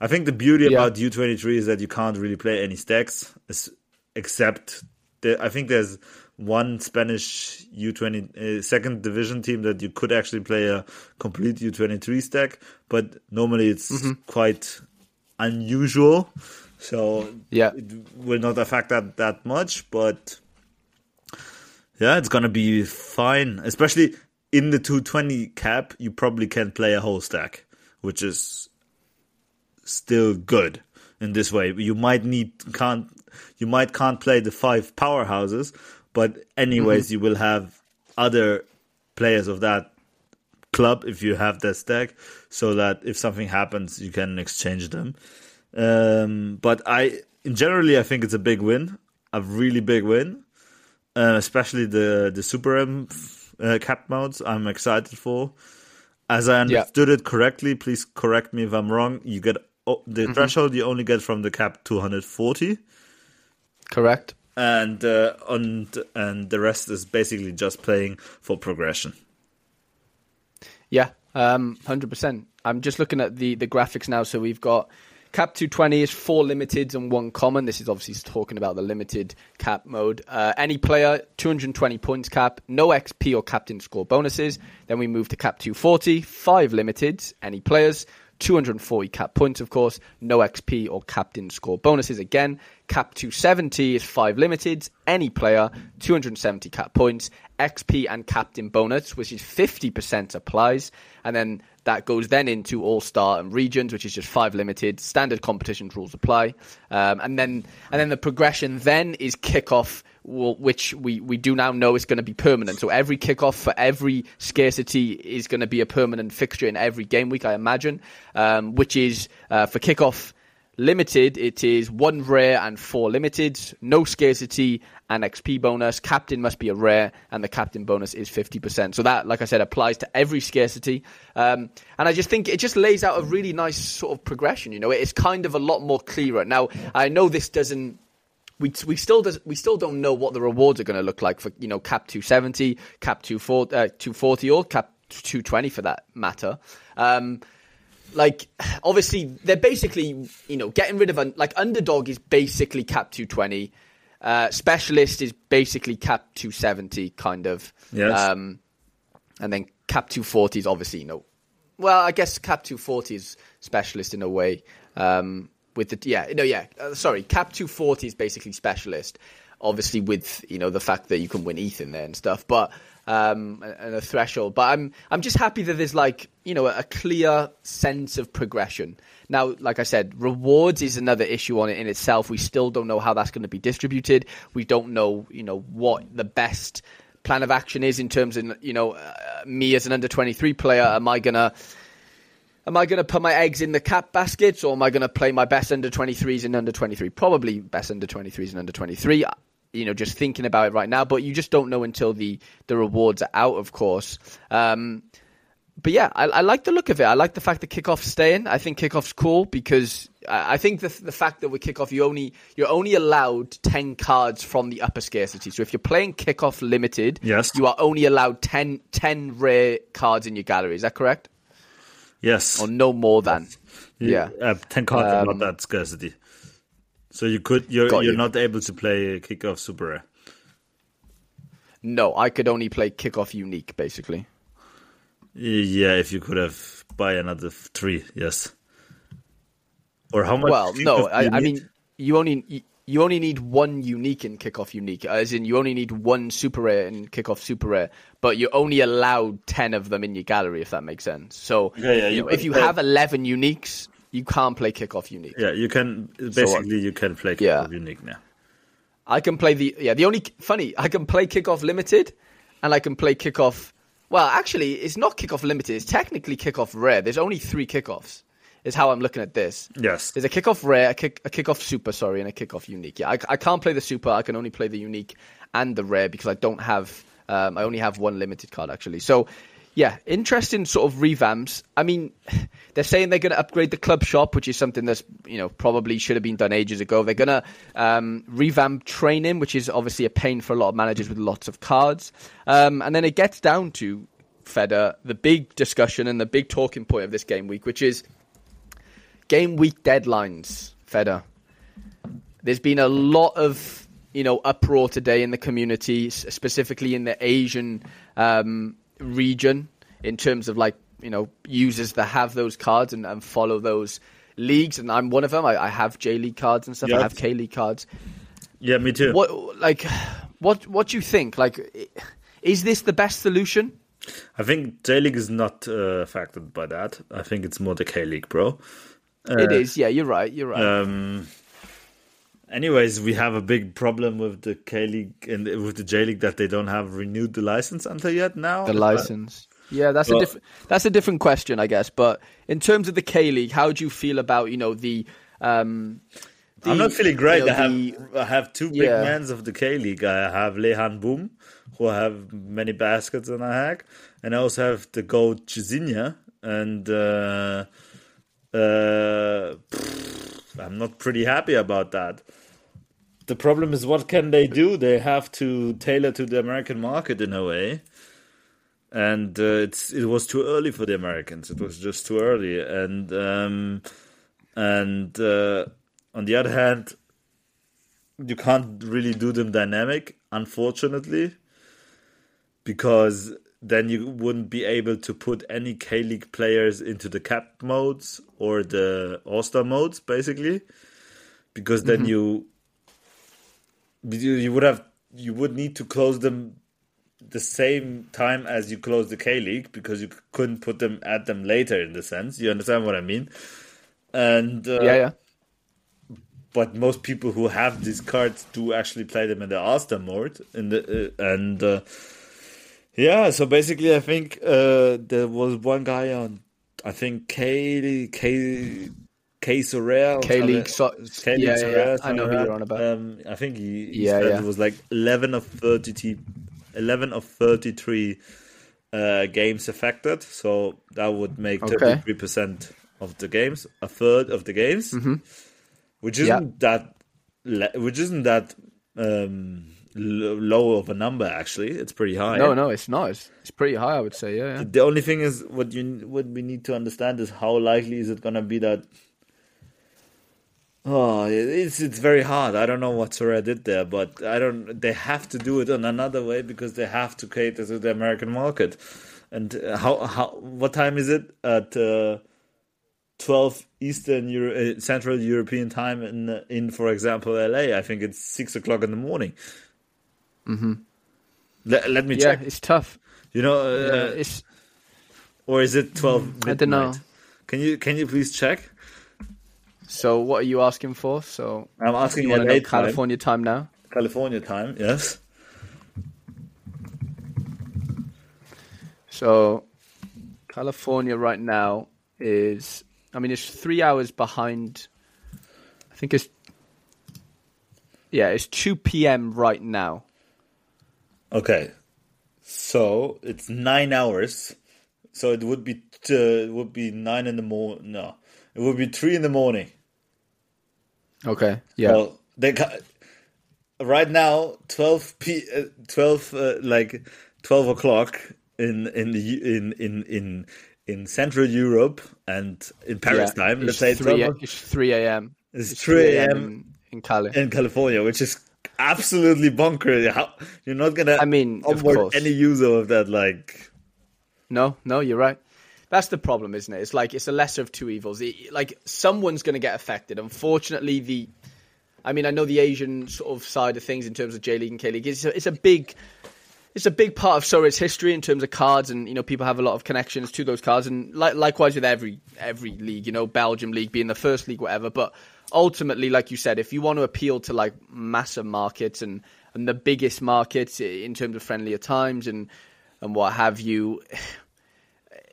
Speaker 2: I think the beauty yeah. about U23 is that you can't really play any stacks except the, I think there's one Spanish U20 uh, second division team that you could actually play a complete U23 stack, but normally it's mm-hmm. quite unusual so
Speaker 1: Yeah.
Speaker 2: it will not affect that that much. But yeah, it's gonna be fine. Especially in the 220 cap, you probably can play a whole stack, which is still good in this way. You might need can't you might can't play the five powerhouses, but anyways, mm-hmm. you will have other players of that club if you have that stack, so that if something happens, you can exchange them. Um, but I, in generally, I think it's a big win, a really big win, uh, especially the the Super M uh, cap modes. I'm excited for. As I understood it correctly, please correct me if I'm wrong. You get oh, the threshold you only get from the cap 240
Speaker 1: Correct.
Speaker 2: and uh, and and the rest is basically just playing for progression.
Speaker 1: Yeah, um, hundred percent. I'm just looking at the the graphics now. So we've got cap 220 is four limiteds and one common. This is obviously talking about the limited cap mode. Uh, any player 220 points cap, no XP or captain score bonuses. Then we move to cap 240, five limiteds. Any players 240 cap points, of course, no XP or captain score bonuses again. Cap 270 is five limiteds, any player, 270 cap points, XP and captain bonus, which is 50% applies. And then that goes then into All Star and Regions, which is just five limited. Standard competition rules apply, um, and then and then the progression then is kickoff, which we we do now know is going to be permanent. So every kickoff for every scarcity is going to be a permanent fixture in every game week, I imagine. Um, which is uh, for kickoff limited, it is one rare and four limited, no scarcity and XP bonus. Captain must be a rare, and the captain bonus is 50%. So that, like I said, applies to every scarcity. Um, and I just think it just lays out a really nice sort of progression. You know, it's kind of a lot more clearer. Now, I know this doesn't we we still does we still don't know what the rewards are going to look like for you know cap 270 cap 240, uh, 240 or cap 220 for that matter um like obviously they're basically you know getting rid of un- like underdog is basically cap 220 uh specialist is basically cap 270 kind of
Speaker 2: Yes.
Speaker 1: um and then cap 240 is obviously you know well i guess cap 240 is specialist in a way um with the yeah no yeah uh, sorry cap 240 is basically specialist obviously with you know the fact that you can win ethan there and stuff but um and a threshold but i'm i'm just happy that there's like you know a clear sense of progression now like i said rewards is another issue on it in itself we still don't know how that's going to be distributed we don't know you know what the best plan of action is in terms of you know uh, me as an under 23 player am i to Am I to put my eggs in the cap baskets, or am I going to play my best under 23s and under 23? Probably best under 23s and under 23. You know, just thinking about it right now, but you just don't know until the the rewards are out, of course. Um, but yeah, I, I like the look of it. I like the fact that kickoff's staying. I think kickoff's cool because I, I think the the fact that with kickoff you only you're only allowed ten cards from the upper scarcity. So if you're playing kickoff limited,
Speaker 2: Yes.
Speaker 1: you are only allowed 10, 10 rare cards in your gallery. Is that correct?
Speaker 2: Yes,
Speaker 1: Or no more than?
Speaker 2: You-
Speaker 1: Yeah.
Speaker 2: uh, ten cards are
Speaker 1: Um,
Speaker 2: not that scarcity. So you could you're you're
Speaker 1: you.
Speaker 2: not able to play kickoff super rare.
Speaker 1: No, I could only play kickoff unique, basically.
Speaker 2: Yeah, if you could have buy another three, yes. Or how much?
Speaker 1: Well, no, I, I mean, you only you, you only need one unique in kickoff unique, as in you only need one super rare in kickoff super rare, but you're only allowed ten of them in your gallery, if that makes sense. So,
Speaker 2: Yeah, yeah,
Speaker 1: you know, if you have eleven uniques, you can't play kickoff unique.
Speaker 2: yeah, you can basically you can play
Speaker 1: Yeah.
Speaker 2: kickoff unique now.
Speaker 1: I can play the yeah. The only funny I can play kickoff limited, and I can play kickoff. Well, actually, it's not kickoff limited. It's technically kickoff rare. There's only three kickoffs. Is how I'm looking at this.
Speaker 2: Yes.
Speaker 1: There's a kickoff rare, a, kick, a kickoff super, sorry, and a kickoff unique. Yeah, I, I can't play the super. I can only play the unique and the rare because I don't have. Um, I only have one limited card actually. So, yeah, interesting sort of revamps. I mean, they're saying they're going to upgrade the club shop, which is something that's you know probably should have been done ages ago. They're going to um, revamp training, which is obviously a pain for a lot of managers with lots of cards. Um, and then it gets down to Feder, the big discussion and the big talking point of this game week, which is game week deadlines, Feder. There's been a lot of you know uproar today in the community, specifically in the Asian um, region, in terms of like you know users that have those cards and, and follow those leagues, and I'm one of them. I, I have J League cards and stuff. I have K League cards.
Speaker 2: Yeah, me too.
Speaker 1: What like what what do you think? Like, is this the best solution?
Speaker 2: I think J League is not uh, affected by that. I think it's more the K League, bro.
Speaker 1: it is. Yeah, you're right. You're right.
Speaker 2: Um, anyways, we have a big problem with the K League and with the J League that they don't have renewed the license until yet now.
Speaker 1: the license. Yeah, that's
Speaker 2: Well-
Speaker 1: a different that's a different question, I guess. But in terms of the K League, how do you feel about you know the? Um, the-
Speaker 2: I'm not feeling great.
Speaker 1: you know,
Speaker 2: I have
Speaker 1: the-
Speaker 2: I have two big
Speaker 1: Yeah.
Speaker 2: men of the K League. I have Lehan Boom, who have many baskets in a hack, and I also have the goat Cesinha, and uh, uh, pff, I'm not pretty happy about that. The problem is, what can they do? They have to tailor to the American market in a way, and uh, it's it was too early for the Americans. It was just too early, and um, and uh, on the other hand, you can't really do them dynamic, unfortunately, because then you wouldn't be able to put any K League players into the cap modes or the All Star modes, basically, because then you you you would have you would need to close them the same time as you close the K League because you couldn't put them at them later in the sense. You understand what I mean? And uh,
Speaker 1: yeah, yeah.
Speaker 2: but most people who have these cards do actually play them in the All-Star mode in the uh, and uh, yeah so basically I think uh, there was one guy on I think K K K Sorare
Speaker 1: K League. So,
Speaker 2: K League
Speaker 1: yeah, yeah, yeah. I know who you're on about.
Speaker 2: um, I think he, he
Speaker 1: Yeah, yeah.
Speaker 2: it was like 11 of 30 11 of 33 uh, games affected so that would make 33% of the games a third of the games which isn't that which isn't that um, low of a number actually it's pretty high
Speaker 1: no, no, it's not. It's, it's pretty high, I would say. Yeah, yeah.
Speaker 2: the only thing is what you what we need to understand is how likely is it gonna be that oh it's it's very hard i don't know what Sorare did there but i don't they have to do it in another way because they have to cater to the american market and uh, how how what time is it at uh, 12 Eastern Euro- uh, Central European time in in for example LA. I think it's six o'clock in the morning. Mm-hmm. Let, let me
Speaker 1: Yeah,
Speaker 2: check.
Speaker 1: it's tough.
Speaker 2: You know,
Speaker 1: Yeah,
Speaker 2: uh,
Speaker 1: it's
Speaker 2: or is it twelve?
Speaker 1: I don't know.
Speaker 2: midnight? Can you can you please check?
Speaker 1: So. What are you asking for? So
Speaker 2: I'm asking
Speaker 1: you want to
Speaker 2: LA time,
Speaker 1: California time now?
Speaker 2: California time. Yes.
Speaker 1: So California right now is. I mean, it's three hours behind. I think it's. Yeah, it's two p.m. right now.
Speaker 2: Okay. So it's nine hours. So it would be uh, it would be nine in the morning. No, it would be three in the morning.
Speaker 1: Okay. Yeah.
Speaker 2: Well, they ca- right now twelve p uh, twelve uh, like twelve o'clock in in the in in in in Central Europe and in Paris
Speaker 1: yeah.
Speaker 2: time. Let's say
Speaker 1: three.
Speaker 2: 12
Speaker 1: It's three a.m.
Speaker 2: It's 3 a.m.
Speaker 1: in, Cali.
Speaker 2: in California, which is absolutely bonkers. How you're not gonna
Speaker 1: I mean, of
Speaker 2: onboard
Speaker 1: course.
Speaker 2: any user of that like
Speaker 1: No, no, you're right. That's the problem, isn't it? It's like it's a lesser of two evils. It- like someone's going to get affected. Unfortunately, the, I mean, I know the Asian sort of side of things in terms of J League and K League. It's a, it's a big, it's a big part of Sorare's history in terms of cards, and you know people have a lot of connections to those cards, and li- likewise with every every league. You know, Belgium league being the first league, whatever. But ultimately, like you said, if you want to appeal to like massive markets and and the biggest markets in terms of friendlier times and and what have you.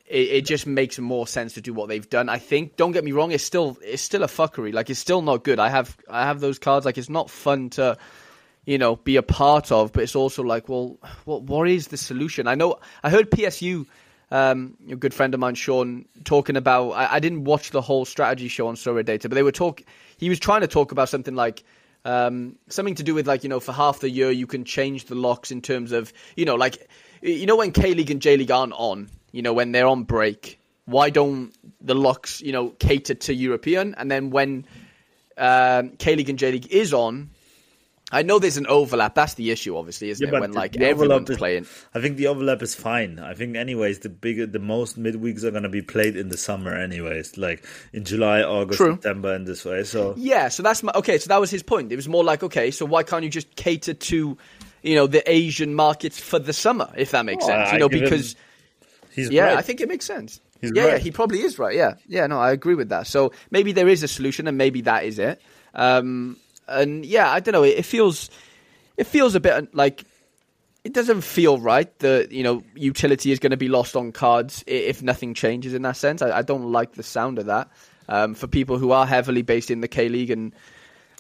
Speaker 1: It, it just makes more sense to do what they've done. I think. Don't get me wrong. It's still it's still a fuckery. Like it's still not good. I have I have those cards. Like it's not fun to you know, be a part of, but it's also like, well, what what is the solution? I know I heard PSU, um, a good friend of mine, Sean, talking about. I, I didn't watch the whole strategy show on Sorare Data, but they were talk. He was trying to talk about something like. Um, something to do with like you know for half the year you can change the locks in terms of you know like you know when K League and J League aren't on you know when they're on break why don't the locks you know cater to European and then when um, K League and J League is on I know there's an overlap. That's the issue, obviously, isn't
Speaker 2: Yeah,
Speaker 1: it? When
Speaker 2: the-
Speaker 1: like
Speaker 2: the
Speaker 1: everyone's
Speaker 2: is-
Speaker 1: playing.
Speaker 2: I think the overlap is fine. I think, anyways, the bigger, the most midweeks are gonna be played in the summer, anyways, like in July, August,
Speaker 1: True.
Speaker 2: September, in this way. So
Speaker 1: Yeah, so that's my okay. So that was his point. It was more like, okay, so why can't you just cater to, you know, the Asian markets for the summer, if that makes
Speaker 2: Oh,
Speaker 1: sense? You know,
Speaker 2: give him-
Speaker 1: because
Speaker 2: he's
Speaker 1: yeah,
Speaker 2: right.
Speaker 1: I think it makes sense.
Speaker 2: He's
Speaker 1: yeah, yeah, he probably is right. Yeah, yeah, no, I agree with that. So maybe there is a solution, and maybe that is it. Um, and yeah, I don't know. It, it feels, it feels a bit like it doesn't feel right that you know utility is going to be lost on cards if nothing changes in that sense. I, I don't like the sound of that. Um, for people who are heavily based in the K League and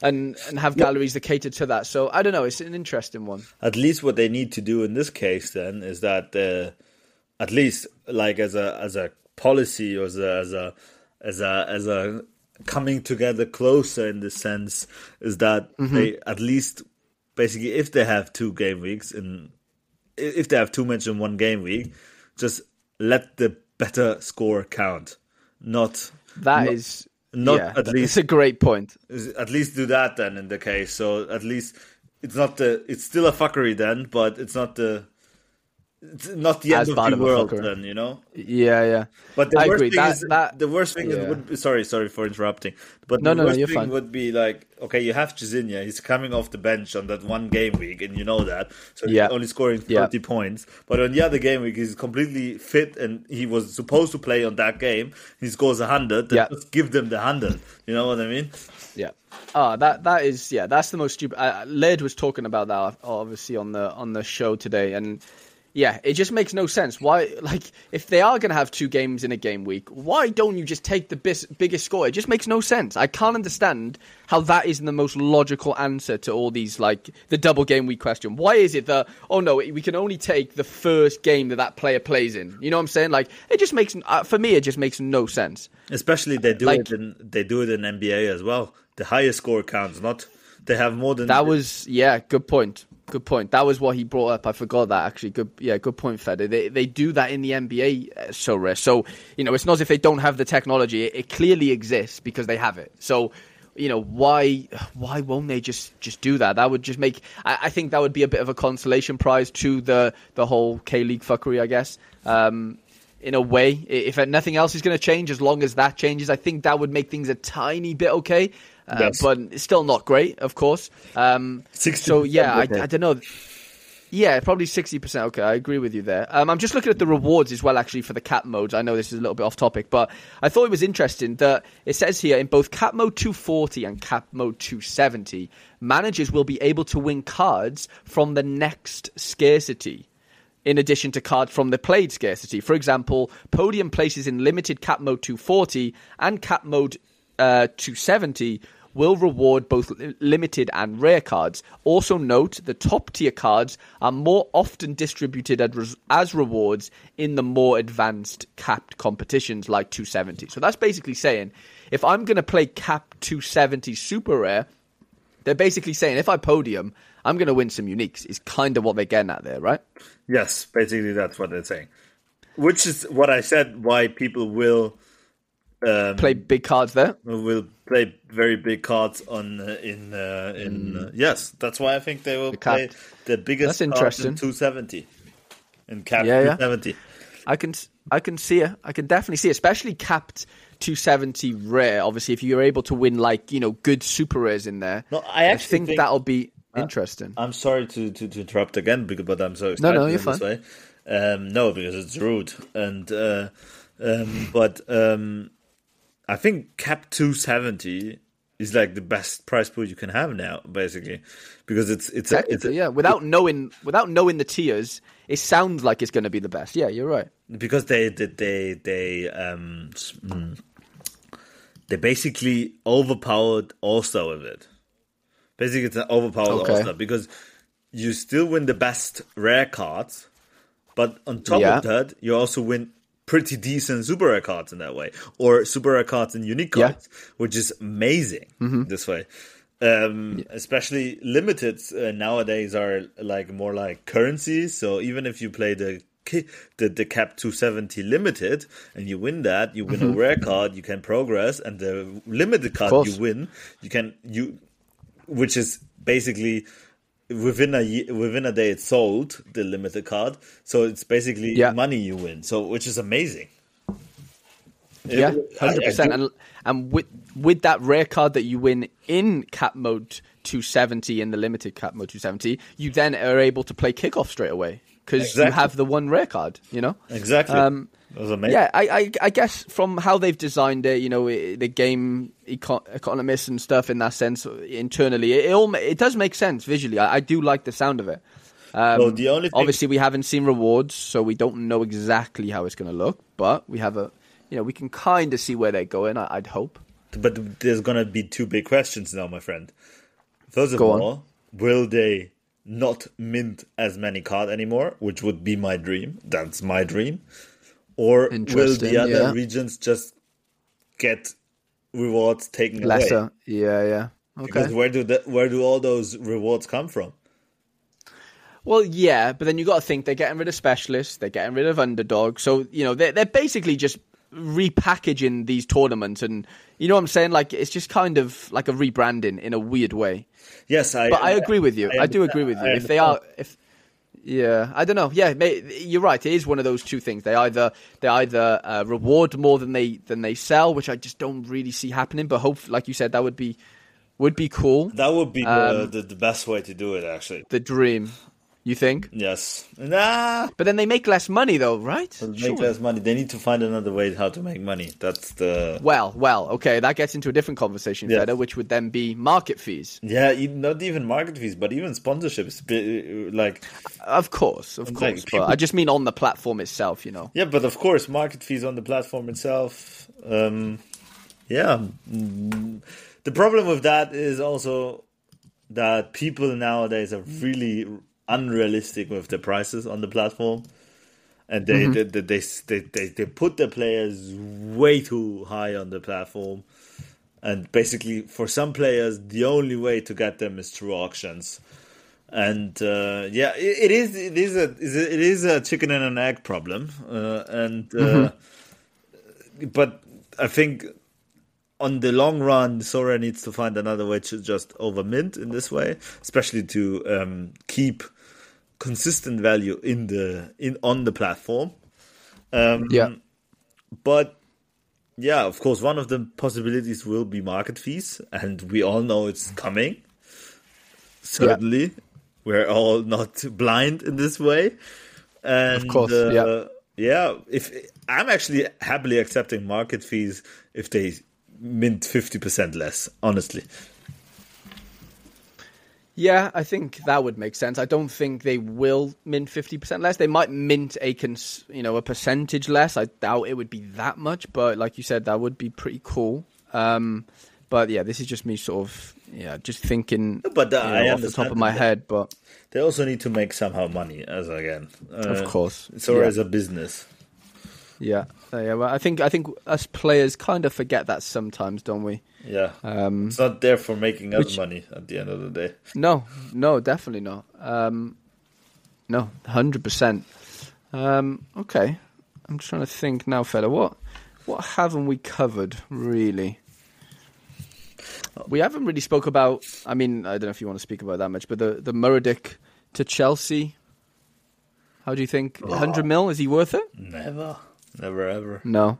Speaker 1: and and have galleries that cater to that, so I don't know. It's an interesting one.
Speaker 2: at least what they need to do in this case then is that uh, at least like as a as a policy or as a as a as a, as a coming together closer in the sense is that
Speaker 1: Mm-hmm.
Speaker 2: they at least basically if they have two game weeks and if they have two matches in one game week just let the better score count not
Speaker 1: That
Speaker 2: not-
Speaker 1: is
Speaker 2: not
Speaker 1: yeah,
Speaker 2: at least
Speaker 1: It's a great point.
Speaker 2: at least do that then in the case. So at least it's not the it's still a fuckery then, but it's not the not the end of
Speaker 1: of
Speaker 2: the
Speaker 1: a
Speaker 2: world then, you know.
Speaker 1: Yeah, yeah.
Speaker 2: But the
Speaker 1: I
Speaker 2: worst
Speaker 1: agree.
Speaker 2: thing
Speaker 1: That-
Speaker 2: is
Speaker 1: that-
Speaker 2: the worst thing
Speaker 1: yeah.
Speaker 2: would be, sorry sorry for interrupting. But
Speaker 1: No,
Speaker 2: the
Speaker 1: no, no,
Speaker 2: worst
Speaker 1: you're
Speaker 2: thing
Speaker 1: fine.
Speaker 2: would be like okay, you have Cesinha, he's coming off the bench on that one game week, and you know that, so
Speaker 1: Yeah.
Speaker 2: he's only scoring
Speaker 1: Yeah.
Speaker 2: thirty points. But on the other game week, he's completely fit, and he was supposed to play on that game. He scores hundred.
Speaker 1: Yeah.
Speaker 2: Just give them the hundred. You know what I mean?
Speaker 1: Yeah. Ah, that that is yeah. That's the most stupid. Uh, Laird was talking about that obviously on the on the show today, and yeah, it just makes no sense. Why, like, if they are going to have two games in a game week, why don't you just take the bis- biggest score? It just makes no sense. I can't understand how that isn't the most logical answer to all these like the double game week question. Why is it that oh no, we can only take the first game that that player plays in? You know what I'm saying? Like, it just makes uh, for me, it just makes no sense.
Speaker 2: Especially they do
Speaker 1: Like-
Speaker 2: it in they do it in NBA as well. The highest score counts, not they have more than
Speaker 1: That was yeah, good point. Good point. That was what he brought up. I forgot that actually. Good, yeah, good point, Feder. They they do that in the NBA uh, so rare. So you know, it's not as if they don't have the technology. It, it clearly exists because they have it. So you know, why why won't they just just do that? That would just make. I, I think that would be a bit of a consolation prize to the the whole K League fuckery. I guess. Um, in a way, if nothing else is going to change, as long as that changes, I think that would make things a tiny bit okay. Uh. But it's still not great, of course. Um,
Speaker 2: 60%
Speaker 1: so yeah, I. I don't know. Yeah, probably sixty percent. Okay, I agree with you there. Um, I'm just looking at the rewards as well, actually, for the cap modes. I know this is a little bit off topic, but I thought it was interesting that it says here in both cap mode 240 and cap mode 270, managers will be able to win cards from the next scarcity in addition to cards from the played scarcity. For example, podium places in limited cap mode 240 and cap mode uh, 270 will reward both limited and rare cards. Also note the top tier cards are more often distributed as, as rewards in the more advanced capped competitions like 270. So that's basically saying if I'm going to play cap 270 super rare, they're basically saying if I podium, I'm going to win some uniques. Is kind of what they're getting at there, right?
Speaker 2: Yes, basically that's what they're saying. Which is what I said. Why people will um,
Speaker 1: Play big cards there.
Speaker 2: will play very big cards on uh, in uh, in uh, yes. That's why I think they will
Speaker 1: Mm. The
Speaker 2: play the biggest
Speaker 1: That's
Speaker 2: in
Speaker 1: interesting.
Speaker 2: 270 in cap
Speaker 1: Yeah, yeah.
Speaker 2: 270.
Speaker 1: I can I can see it. I can definitely see, it, especially capped 270 rare. Obviously, if you're able to win like you know good super rares in there,
Speaker 2: No, I actually
Speaker 1: think,
Speaker 2: think-
Speaker 1: that'll be interesting.
Speaker 2: I'm sorry to, to, to interrupt again, because, but I'm so excited
Speaker 1: no,
Speaker 2: no, you're way. Um, no, because it's rude, and uh, um, but um, I think cap 270 is like the best price pool you can have now, basically, because it's it's a, it's a,
Speaker 1: yeah. Without knowing without knowing the tiers, it sounds like it's going to be the best. Yeah, you're right.
Speaker 2: because they they they they um mm, they basically overpowered All Star with it. Basically, it's an overpowered
Speaker 1: Okay.
Speaker 2: All Star because you still win the best rare cards, but on top
Speaker 1: Yeah.
Speaker 2: of that, you also win pretty decent super rare cards in that way, or super rare cards and unique
Speaker 1: Yeah. Mm-hmm.
Speaker 2: cards, which is amazing this way. Um, especially limited uh, nowadays are like more like currencies. So even if you play the the, the cap 270 limited and you win that, you win a rare card, you can progress, and the limited card
Speaker 1: Mm-hmm.
Speaker 2: you win, you can you, which is basically within a ye- within a day it's sold the limited card. So it's basically
Speaker 1: Yeah.
Speaker 2: money you win. So which is amazing.
Speaker 1: Yeah,
Speaker 2: It- I- I
Speaker 1: hundred percent. And and with with that rare card that you win in cap mode 270 in the limited cap mode 270, you then are able to play kickoff straight away because you have the one rare card. You know.
Speaker 2: Exactly.
Speaker 1: Um,
Speaker 2: that was amazing.
Speaker 1: Yeah, I, I, I guess from how they've designed it, you know, the game eco- economists and stuff in that sense internally, it, it all it does make sense visually. I, I do like the sound of it. Um,
Speaker 2: Well, the only thing-
Speaker 1: obviously we haven't seen rewards, so we don't know exactly how it's going to look, but we have a, you know, we can kind of see where they're going. I, I'd hope.
Speaker 2: But there's gonna be two big questions now, my friend. First of
Speaker 1: Go on.
Speaker 2: all, will they not mint as many cards anymore, which would be my dream. That's my dream. Or will the other
Speaker 1: yeah.
Speaker 2: regions just get rewards taken away?
Speaker 1: Lesser, yeah, yeah. Okay.
Speaker 2: Because where do the, where do all those rewards come from?
Speaker 1: Well, yeah, but then you got to think they're getting rid of specialists, they're getting rid of underdogs, so you know they're they're basically just repackaging these tournaments, and you know what I'm saying? Like it's just kind of like a rebranding in a weird way.
Speaker 2: Yes, I.
Speaker 1: But I agree with you. I, do agree with you.
Speaker 2: I
Speaker 1: If they are, if yeah, I don't know. Yeah, may, you're right. It is one of those two things. They either they either uh, reward more than they than they sell, which I just don't really see happening. But hope, like you said, that would be would be cool.
Speaker 2: That would be the,
Speaker 1: Um,
Speaker 2: the the best way to do it, actually.
Speaker 1: The dream, you think?
Speaker 2: Yes. Nah.
Speaker 1: But then they make less money, though, right?
Speaker 2: To make
Speaker 1: Surely.
Speaker 2: less money, they need to find another way how to make money. That's the
Speaker 1: Well, well, okay, that gets into a different conversation,
Speaker 2: Yes.
Speaker 1: Feder, which would then be market fees.
Speaker 2: yeah, not even market fees, but even sponsorships. Like
Speaker 1: Of course, of
Speaker 2: Like,
Speaker 1: course.
Speaker 2: people-
Speaker 1: But I just mean on the platform itself, you know.
Speaker 2: yeah, but of course, market fees on the platform itself. Um, yeah, the problem with that is also that people nowadays are really unrealistic with the prices on the platform. And they, they, they, they, they, they, they put the players way too high on the platform. And basically, for some players, the only way to get them is through auctions. And uh, yeah, it, it is it is a it is a chicken and an egg problem. Uh, and uh, but I think on the long run, Sorare needs to find another way to just over mint in this way, especially to um, keep consistent value in the in on the platform. Um,
Speaker 1: Yeah.
Speaker 2: but yeah, of course, one of the possibilities will be market fees, and we all know it's coming. Certainly, we're all not blind in this way, and
Speaker 1: Of course,
Speaker 2: uh,
Speaker 1: yeah.
Speaker 2: yeah. If I'm actually happily accepting market fees if they mint fifty percent less, honestly.
Speaker 1: Yeah, I think that would make sense. I don't think they will mint fifty percent less. They might mint a cons- you know a percentage less. I doubt it would be that much, but like you said, that would be pretty cool. Um, but yeah, this is just me sort of yeah, just thinking
Speaker 2: But, uh,
Speaker 1: you know, off the top of my head. But
Speaker 2: They also need to make somehow money, as again, uh,
Speaker 1: of course,
Speaker 2: Sorare
Speaker 1: yeah.
Speaker 2: a business.
Speaker 1: yeah, Uh, yeah. Well, I think I think us players kind of forget that sometimes, don't we?
Speaker 2: Yeah,
Speaker 1: Um,
Speaker 2: it's not there for making us
Speaker 1: which-
Speaker 2: money at the end of the day.
Speaker 1: No, no, definitely not. Um, no, hundred percent. Um, okay, I'm trying to think now, fella. What what haven't we covered really? We haven't really spoke about. I mean, I don't know if you want to speak about that much, but the the Mudryk to Chelsea. How do you think? Hundred mil is he worth it?
Speaker 2: Never, never, ever.
Speaker 1: No.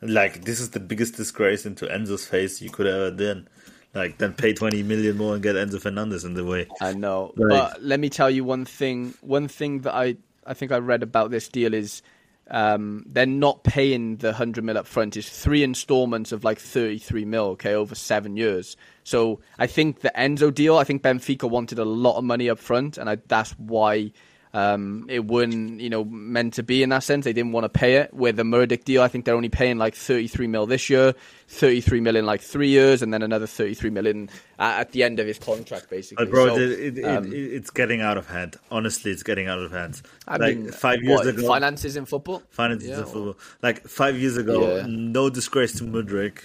Speaker 2: Like this is the biggest disgrace into Enzo's face you could ever done. Like then pay twenty million more and get Enzo Fernandez in the way.
Speaker 1: I know, but let me tell you one thing. One thing that I I think I read about this deal is um, they're not paying the hundred mil up front. It's three installments of like thirty three mil, okay, over seven years. So I think the Enzo deal. I think Benfica wanted a lot of money up front, and I, that's why. Um, it wasn't, you know, meant to be in that sense. They didn't want to pay it. With the Mudryk deal, I think they're only paying like 33 mil this year, 33 mil in like three years, and then another 33 million at, at the end of his contract, basically.
Speaker 2: But bro,
Speaker 1: So,
Speaker 2: it, it,
Speaker 1: um,
Speaker 2: it, it's getting out of hand. Honestly, it's getting out of hand.
Speaker 1: I
Speaker 2: like
Speaker 1: mean,
Speaker 2: five years
Speaker 1: what,
Speaker 2: ago,
Speaker 1: finances in football.
Speaker 2: finances
Speaker 1: Yeah,
Speaker 2: in football. Like five years ago,
Speaker 1: Yeah.
Speaker 2: no disgrace to Mudryk.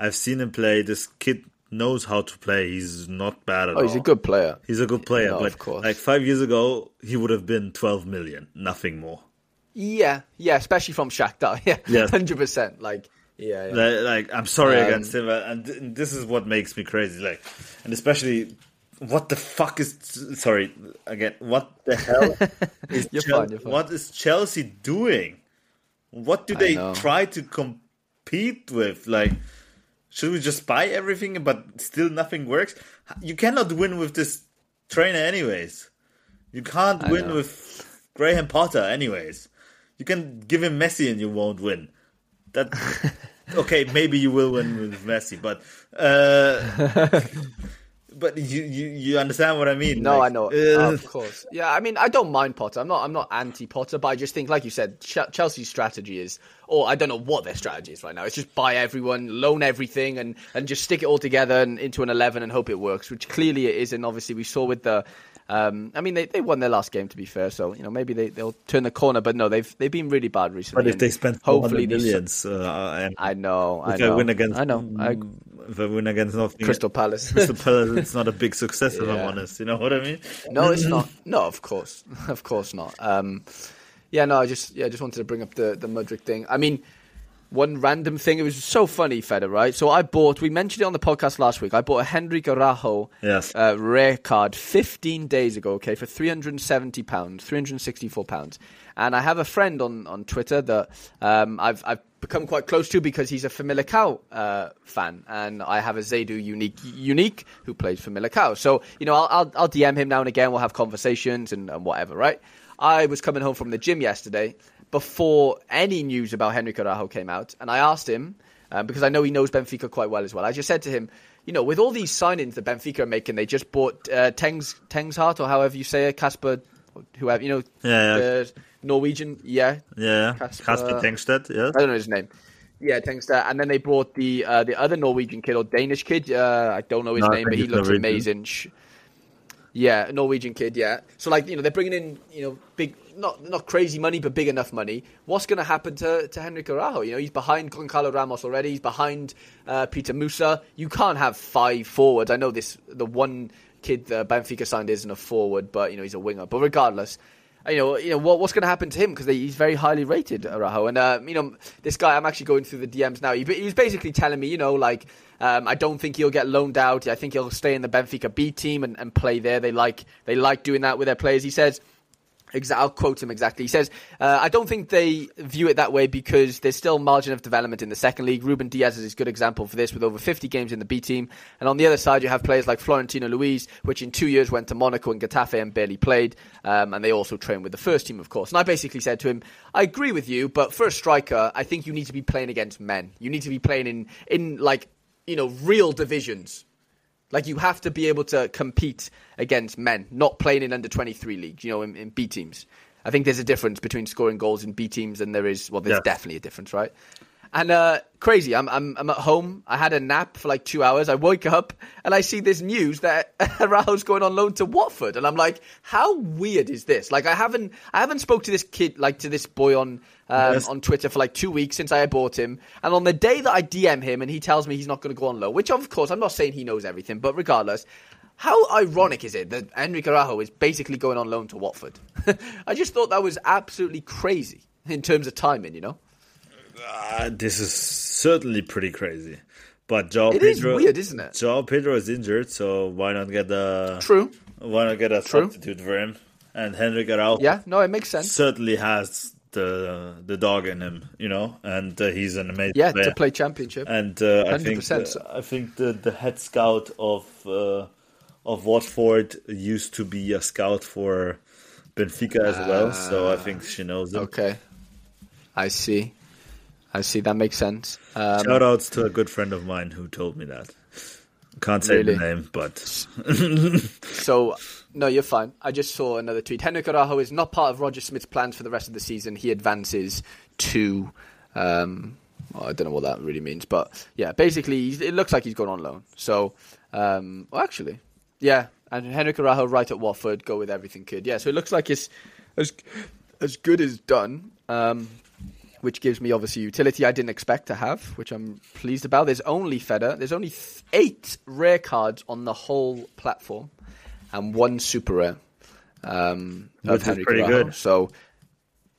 Speaker 2: I've seen him play. This kid knows how to play. He's not bad at
Speaker 1: Oh,
Speaker 2: all.
Speaker 1: he's a good player.
Speaker 2: He's a good player,
Speaker 1: No,
Speaker 2: but
Speaker 1: of course.
Speaker 2: like five years ago, he would have been twelve million, nothing more.
Speaker 1: Yeah, yeah, especially from Shakhtar. Yeah,
Speaker 2: Yes.
Speaker 1: hundred percent. Like, yeah, yeah.
Speaker 2: Like, like, I'm sorry
Speaker 1: Um,
Speaker 2: against him, and this is what makes me crazy. Like, and especially what the fuck is sorry again? What the hell is
Speaker 1: You're
Speaker 2: Chel-
Speaker 1: fine, you're fine.
Speaker 2: what is Chelsea doing? What do they try to compete with? Like, should we just buy everything but still nothing works? You cannot win with this trainer, anyways. You can't
Speaker 1: I
Speaker 2: win
Speaker 1: know.
Speaker 2: with Graham Potter, anyways. You can give him Messi and you won't win. That okay, maybe you will win with Messi, but uh, but you, you you understand what I mean?
Speaker 1: No,
Speaker 2: Like,
Speaker 1: I know.
Speaker 2: uh,
Speaker 1: of course. Yeah, I mean, I don't mind Potter. I'm not. I'm not anti Potter, but I just think, like you said, Ch- Chelsea's strategy is, or I don't know what their strategy is right now. It's just buy everyone, loan everything, and and just stick it all together and into an eleven and hope it works. Which clearly it is, and obviously we saw with the. Um, I mean, they, they won their last game to be fair, so you know maybe they they'll turn the corner. But no, they've they've been really bad recently.
Speaker 2: but if they spend
Speaker 1: hopefully
Speaker 2: millions, uh, and
Speaker 1: I know. I know.
Speaker 2: Win against,
Speaker 1: I know. I,
Speaker 2: I win against North
Speaker 1: Crystal Palace.
Speaker 2: Crystal Palace, it's not a big success if I'm honest. You know what I mean?
Speaker 1: No, it's not. No, of course, of course not. Um, yeah, no, I just yeah, I just wanted to bring up the the Mudryk thing. I mean, one random thing. It was so funny, Feder, right? So I bought. We mentioned it on the podcast last week. I bought a Henrique Araujo
Speaker 2: Yes.
Speaker 1: uh, rare card 15 days ago. Okay, for 370 pounds, 364 pounds. And I have a friend on on Twitter that um, I've I've become quite close to because he's a Famalicão uh, fan, and I have a Zaydou unique unique who plays for Famalicão. So you know, I'll, I'll I'll DM him now and again. We'll have conversations and, and whatever, right? I was coming home from the gym yesterday before any news about Henrique Araujo came out, and I asked him um, because I know he knows Benfica quite well as well. I just said to him, you know, with all these signings that Benfica are making, they just bought uh, Tengs Tengshart or however you say it, Casper, whoever you know,
Speaker 2: Yeah, yeah.
Speaker 1: the Norwegian, yeah,
Speaker 2: Yeah,
Speaker 1: Casper,
Speaker 2: Kasper Tengstedt. Yes.
Speaker 1: I don't know his name. Yeah, Tengstar, and then they brought the uh, the other Norwegian kid or Danish kid. Uh, I don't know his
Speaker 2: No,
Speaker 1: name, but he looks
Speaker 2: Norwegian.
Speaker 1: amazing. Yeah, Norwegian kid. Yeah, so like you know they're bringing in you know big not not crazy money but big enough money. What's going to happen to to Henrique Araujo? You know he's behind Goncalo Ramos already. He's behind uh, Petar Musa. You can't have five forwards. I know this the one kid that Benfica signed isn't a forward, but you know he's a winger. But regardless, you know, you know what, what's going to happen to him because he's very highly rated, Araujo. And uh, you know, this guy, I'm actually going through the DMs now. He, basically telling me, you know, like um, I don't think he'll get loaned out. I think he'll stay in the Benfica B team and, and play there. They like they like doing that with their players. He says. Exa- I'll quote him exactly. He says, uh, I don't think they view it that way because there's still margin of development in the second league. Ruben Dias is a good example for this with over 50 games in the B team. And on the other side, you have players like Florentino Luis, which in two years went to Monaco and Getafe and barely played. Um, and they also train with the first team, of course. And I basically said to him, I agree with you, but for a striker, I think you need to be playing against men. You need to be playing in, in like, you know, real divisions. Like you have to be able to compete against men, not playing in under twenty three leagues. You know, in, in B teams. I think there's a difference between scoring goals in B teams and there is. Well, there's
Speaker 2: Yes.
Speaker 1: definitely a difference, right? And uh, crazy. I'm, I'm I'm at home. I had a nap for like two hours. I wake up and I see this news that Raul's going on loan to Watford, and I'm like, how weird is this? Like, I haven't I haven't spoke to this kid like to this boy on um,
Speaker 2: Yes.
Speaker 1: on Twitter for like two weeks since I bought him. And on the day that I DM him and he tells me he's not going to go on loan, which of course I'm not saying he knows everything, but regardless, how ironic is it that Henrique Araujo is basically going on loan to Watford? I just thought that was absolutely crazy in terms of timing, you know?
Speaker 2: Uh, this is certainly pretty crazy. But Joao
Speaker 1: It is
Speaker 2: Pedro,
Speaker 1: weird, isn't it?
Speaker 2: Joao Pedro is injured, so why not get a
Speaker 1: True.
Speaker 2: why not get a
Speaker 1: True.
Speaker 2: substitute for him? And Henrique Araujo
Speaker 1: Yeah, no, it makes sense.
Speaker 2: certainly has the the dog in him, you know, and uh, he's an amazing
Speaker 1: Yeah,
Speaker 2: player.
Speaker 1: to play championship.
Speaker 2: And uh, I think the, I think the the head scout of uh, of Watford used to be a scout for Benfica as well, so I think she knows him.
Speaker 1: Ah, Okay. I see. I see. That makes sense. Um,
Speaker 2: Shout outs to a good friend of mine who told me that. Can't say
Speaker 1: Really?
Speaker 2: the name, but
Speaker 1: So, no, you're fine. I just saw another tweet. Henrique Araujo is not part of Roger Schmidt's plans for the rest of the season. He advances to. Um, well, I don't know what that really means, but yeah, basically, he's, it looks like he's gone on loan. So, um, well, actually, yeah, and Henrique Araujo right at Watford, go with everything, kid. Yeah, so it looks like it's as as good as done. Um, which gives me obviously utility I didn't expect to have, which I'm pleased about. There's only Feder. There's only th- eight rare cards on the whole platform, and one super rare um,
Speaker 2: Which is
Speaker 1: Henry
Speaker 2: pretty good.
Speaker 1: So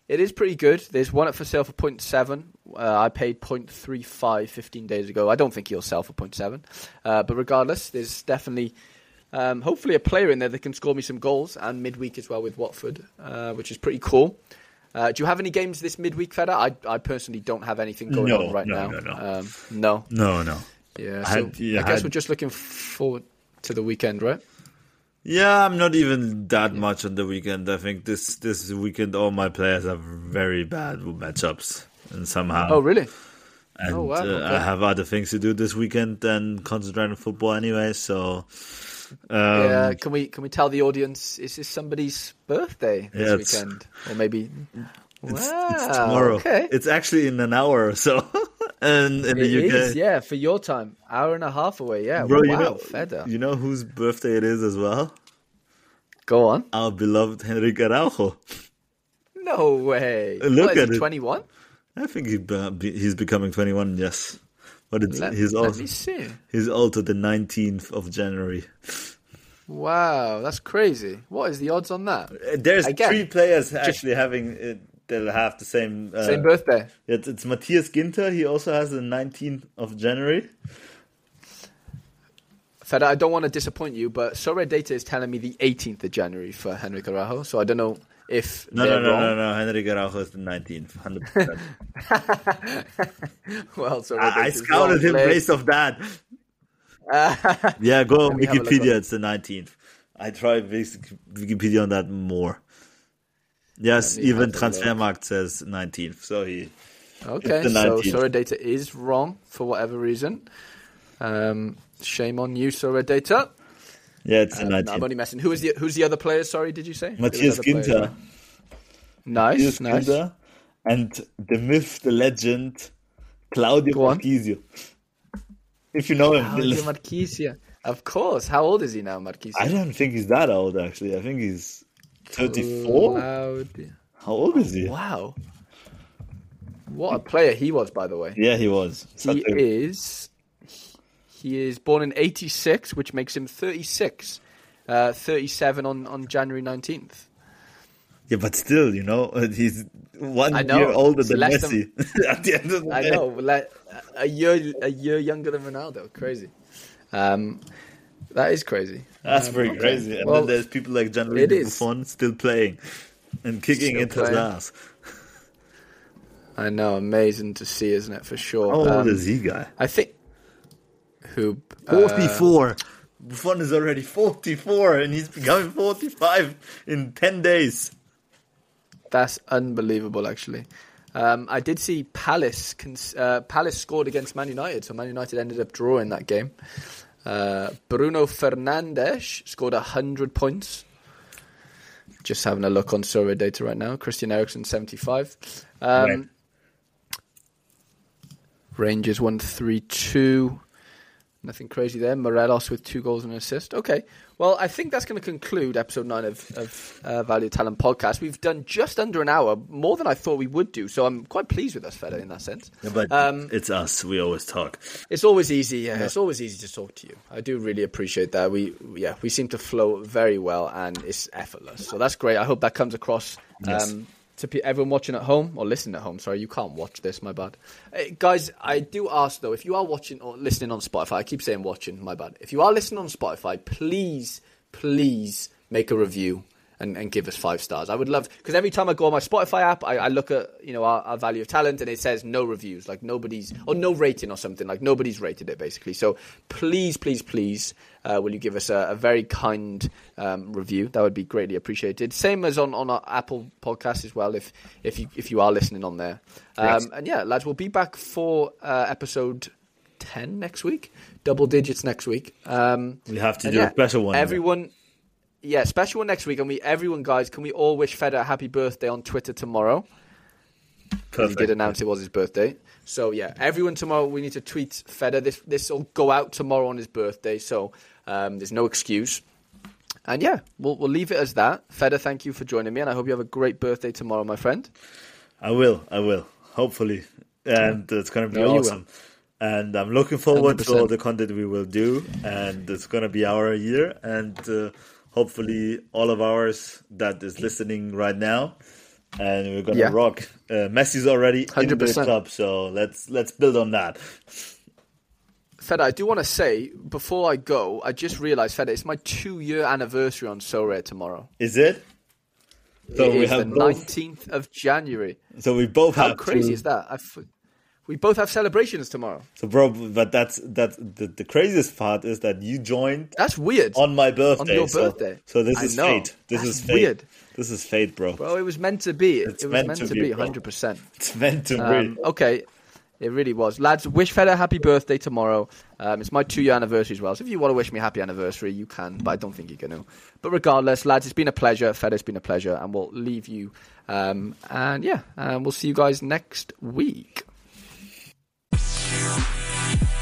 Speaker 1: it is pretty good. There's one up for sale for 0.7. Uh, I paid 0.35 15 days ago. I don't think he'll sell for 0.7. Uh, but regardless, there's definitely Um, hopefully, a player in there that can score me some goals and midweek as well with Watford, uh, which is pretty cool. Uh, do you have any games this midweek, Feder? I, I personally don't have anything going
Speaker 2: No,
Speaker 1: on right
Speaker 2: no,
Speaker 1: now.
Speaker 2: no, no.
Speaker 1: Um, no.
Speaker 2: No, no.
Speaker 1: Yeah.
Speaker 2: I
Speaker 1: So
Speaker 2: had- yeah,
Speaker 1: I
Speaker 2: I
Speaker 1: guess
Speaker 2: had-
Speaker 1: we're just looking forward to the weekend, right?
Speaker 2: Yeah, I'm not even that much on the weekend. I think this this weekend all my players have very bad matchups, and somehow.
Speaker 1: Oh, really?
Speaker 2: And
Speaker 1: Oh, wow,
Speaker 2: uh,
Speaker 1: okay.
Speaker 2: I have other things to do this weekend than concentrate on football anyway. So, um,
Speaker 1: yeah. Can we can we tell the audience is this somebody's birthday this
Speaker 2: Yeah,
Speaker 1: weekend, or maybe?
Speaker 2: it's,
Speaker 1: wow.
Speaker 2: it's tomorrow.
Speaker 1: Okay.
Speaker 2: It's actually in an hour or so, and in
Speaker 1: It
Speaker 2: the UK.
Speaker 1: is, yeah, for your time, hour and a half away. Yeah,
Speaker 2: Bro,
Speaker 1: wow,
Speaker 2: you know,
Speaker 1: Feder.
Speaker 2: you know whose birthday it is as well?
Speaker 1: Go on.
Speaker 2: Our beloved Henrique Araujo.
Speaker 1: No way.
Speaker 2: Look
Speaker 1: what, is
Speaker 2: at it.
Speaker 1: 21?
Speaker 2: I think he, be- he's becoming 21. Yes, but it's
Speaker 1: Let,
Speaker 2: he's also he's also the 19th of January.
Speaker 1: Wow, that's crazy. What is the odds on that?
Speaker 2: There's
Speaker 1: Again,
Speaker 2: three players actually having uh, they'll have the same uh,
Speaker 1: Same birthday.
Speaker 2: It's, it's Matthias Ginter. He also has the 19th of January.
Speaker 1: Fed, I don't want to disappoint you, but Sorare Data is telling me the 18th of January for Henrique Araujo, so I don't know if
Speaker 2: No, no, no,
Speaker 1: wrong.
Speaker 2: no, no. Henrique Araujo is the 19th, 100%.
Speaker 1: Well, Sorare
Speaker 2: I, I scouted him
Speaker 1: Blake.
Speaker 2: based off that. yeah, go on
Speaker 1: me have a look
Speaker 2: Wikipedia. It's the 19th. I tried basic Wikipedia on that more. Yes, even
Speaker 1: have a look.
Speaker 2: Transfermarkt says 19th. So he.
Speaker 1: Okay, so
Speaker 2: 19th.
Speaker 1: Sorare Data is wrong for whatever reason. Um, shame on you, Sorare Data.
Speaker 2: Yeah, it's
Speaker 1: Um, no,
Speaker 2: 19th.
Speaker 1: I'm only messing. Who is the Who's the other player? Sorry, did you say?
Speaker 2: Matthias
Speaker 1: Who are the other players?
Speaker 2: Ginter.
Speaker 1: Nice,
Speaker 2: Matthias
Speaker 1: nice.
Speaker 2: Ginter. And the myth, the legend, Claudio. Marchisio. If you know him.
Speaker 1: Claudio Marchisio. Of course. How old is he now, Marchisio?
Speaker 2: I don't think he's that old, actually. I think he's 34.
Speaker 1: Claudio.
Speaker 2: How old is he?
Speaker 1: Wow. What a player he was, by the way.
Speaker 2: Yeah, he was.
Speaker 1: He
Speaker 2: a-
Speaker 1: is. He is born in '86, which makes him 36. Uh, 37 on, on January 19th.
Speaker 2: Yeah, but still, you know, he's one
Speaker 1: know.
Speaker 2: year older than Messi. At the end of the day,
Speaker 1: I
Speaker 2: day.
Speaker 1: know, like a year a year younger than Ronaldo. Crazy. Um, that is crazy.
Speaker 2: That's
Speaker 1: Um,
Speaker 2: pretty
Speaker 1: okay.
Speaker 2: crazy. And
Speaker 1: Well,
Speaker 2: then there's people like Gianluigi. Buffon still playing and kicking
Speaker 1: Still
Speaker 2: into his
Speaker 1: playing.
Speaker 2: ass.
Speaker 1: I know, amazing to see, isn't it? For sure.
Speaker 2: How old
Speaker 1: Um,
Speaker 2: is he, guy?
Speaker 1: I think. Who? uh,
Speaker 2: 44. Buffon is already 44 and he's becoming 45 in 10 days.
Speaker 1: That's unbelievable, actually. Um, I did see Palace. Cons- uh, Palace scored against Man United, so Man United ended up drawing that game. Uh, Bruno Fernandes scored hundred points. Just having a look on Sorare Data right now. Christian Eriksen seventy-five. Um,
Speaker 2: Right.
Speaker 1: Rangers won three two. Nothing crazy there. Morelos with two goals and an assist. Okay. Well, I think that's going to conclude episode nine of, of uh, Value Talent podcast. We've done just under an hour, more than I thought we would do. So I'm quite pleased with us, Feder, in that sense.
Speaker 2: Yeah, but
Speaker 1: Um,
Speaker 2: it's us. We always talk.
Speaker 1: It's always easy. Yeah, it's always easy to talk to you. I do really appreciate that. We yeah, we seem to flow very well, and it's effortless. So that's great. I hope that comes across
Speaker 2: Yes.
Speaker 1: um, to everyone watching at home or listening at home. Sorry, you can't watch this. My bad, Hey, guys. I do ask though, if you are watching or listening on Spotify, I keep saying watching. My bad. If you are listening on Spotify, please, please make a review. And, and give us five stars. I would love because every time I go on my Spotify app, I, I look at you know our, our value of talent, and it says no reviews, like nobody's or no rating or something, like nobody's rated it basically. So please, please, please, uh, will you give us a, a very kind um, review? That would be greatly appreciated. Same as on, on our Apple podcast as well, if if you if you are listening on there. Um,
Speaker 2: Yes.
Speaker 1: And yeah, lads, we'll be back for uh, episode ten next week, double digits next week. Um,
Speaker 2: We have to do
Speaker 1: yeah,
Speaker 2: a better one.
Speaker 1: Everyone, yeah, special one next week, and we everyone, guys, can we all wish Feder a happy birthday on Twitter tomorrow? He
Speaker 2: Perfect.
Speaker 1: did announce it was his birthday. So yeah, everyone tomorrow we need to tweet Feder. This this will go out tomorrow on his birthday, so um, there's no excuse. And yeah, we'll we'll leave it as that. Feder, thank you for joining me, and I hope you have a great birthday tomorrow, my friend.
Speaker 2: I will. I will. Hopefully, and it's gonna be
Speaker 1: No,
Speaker 2: awesome. And I'm looking forward to
Speaker 1: 100%.
Speaker 2: all the content we will do, and it's gonna be our year, and uh, hopefully all of ours that is listening right now, and we're gonna
Speaker 1: Yeah.
Speaker 2: rock. Uh, Messi's already in the
Speaker 1: 100%.
Speaker 2: club, so let's let's build on that.
Speaker 1: Fed, I do want to say before I go, I just realised, Fed, it's my two-year anniversary on Sorare tomorrow.
Speaker 2: Is it?
Speaker 1: So it we have the nineteenth of January.
Speaker 2: So we both
Speaker 1: How
Speaker 2: have.
Speaker 1: crazy
Speaker 2: to...
Speaker 1: is that? I've, we both have celebrations tomorrow.
Speaker 2: So, bro, but that's that. The, the craziest part is that you joined.
Speaker 1: That's weird.
Speaker 2: On my birthday.
Speaker 1: On your
Speaker 2: so,
Speaker 1: birthday.
Speaker 2: So this is fate. This
Speaker 1: that's
Speaker 2: is fate.
Speaker 1: weird.
Speaker 2: This is fate, bro.
Speaker 1: Bro, it was meant to be.
Speaker 2: It's
Speaker 1: it was
Speaker 2: meant
Speaker 1: meant,
Speaker 2: to
Speaker 1: to,
Speaker 2: be.
Speaker 1: Hundred percent.
Speaker 2: It's meant to
Speaker 1: Um,
Speaker 2: be.
Speaker 1: okay. It really was. Lads, wish Fed a happy birthday tomorrow. Um, it's my two year anniversary as well. So if you want to wish me a happy anniversary, you can, but I don't think you're going to. But regardless, lads, it's been a pleasure. Fed, it's been a pleasure. And we'll leave you. Um, and yeah, and we'll see you guys next week you.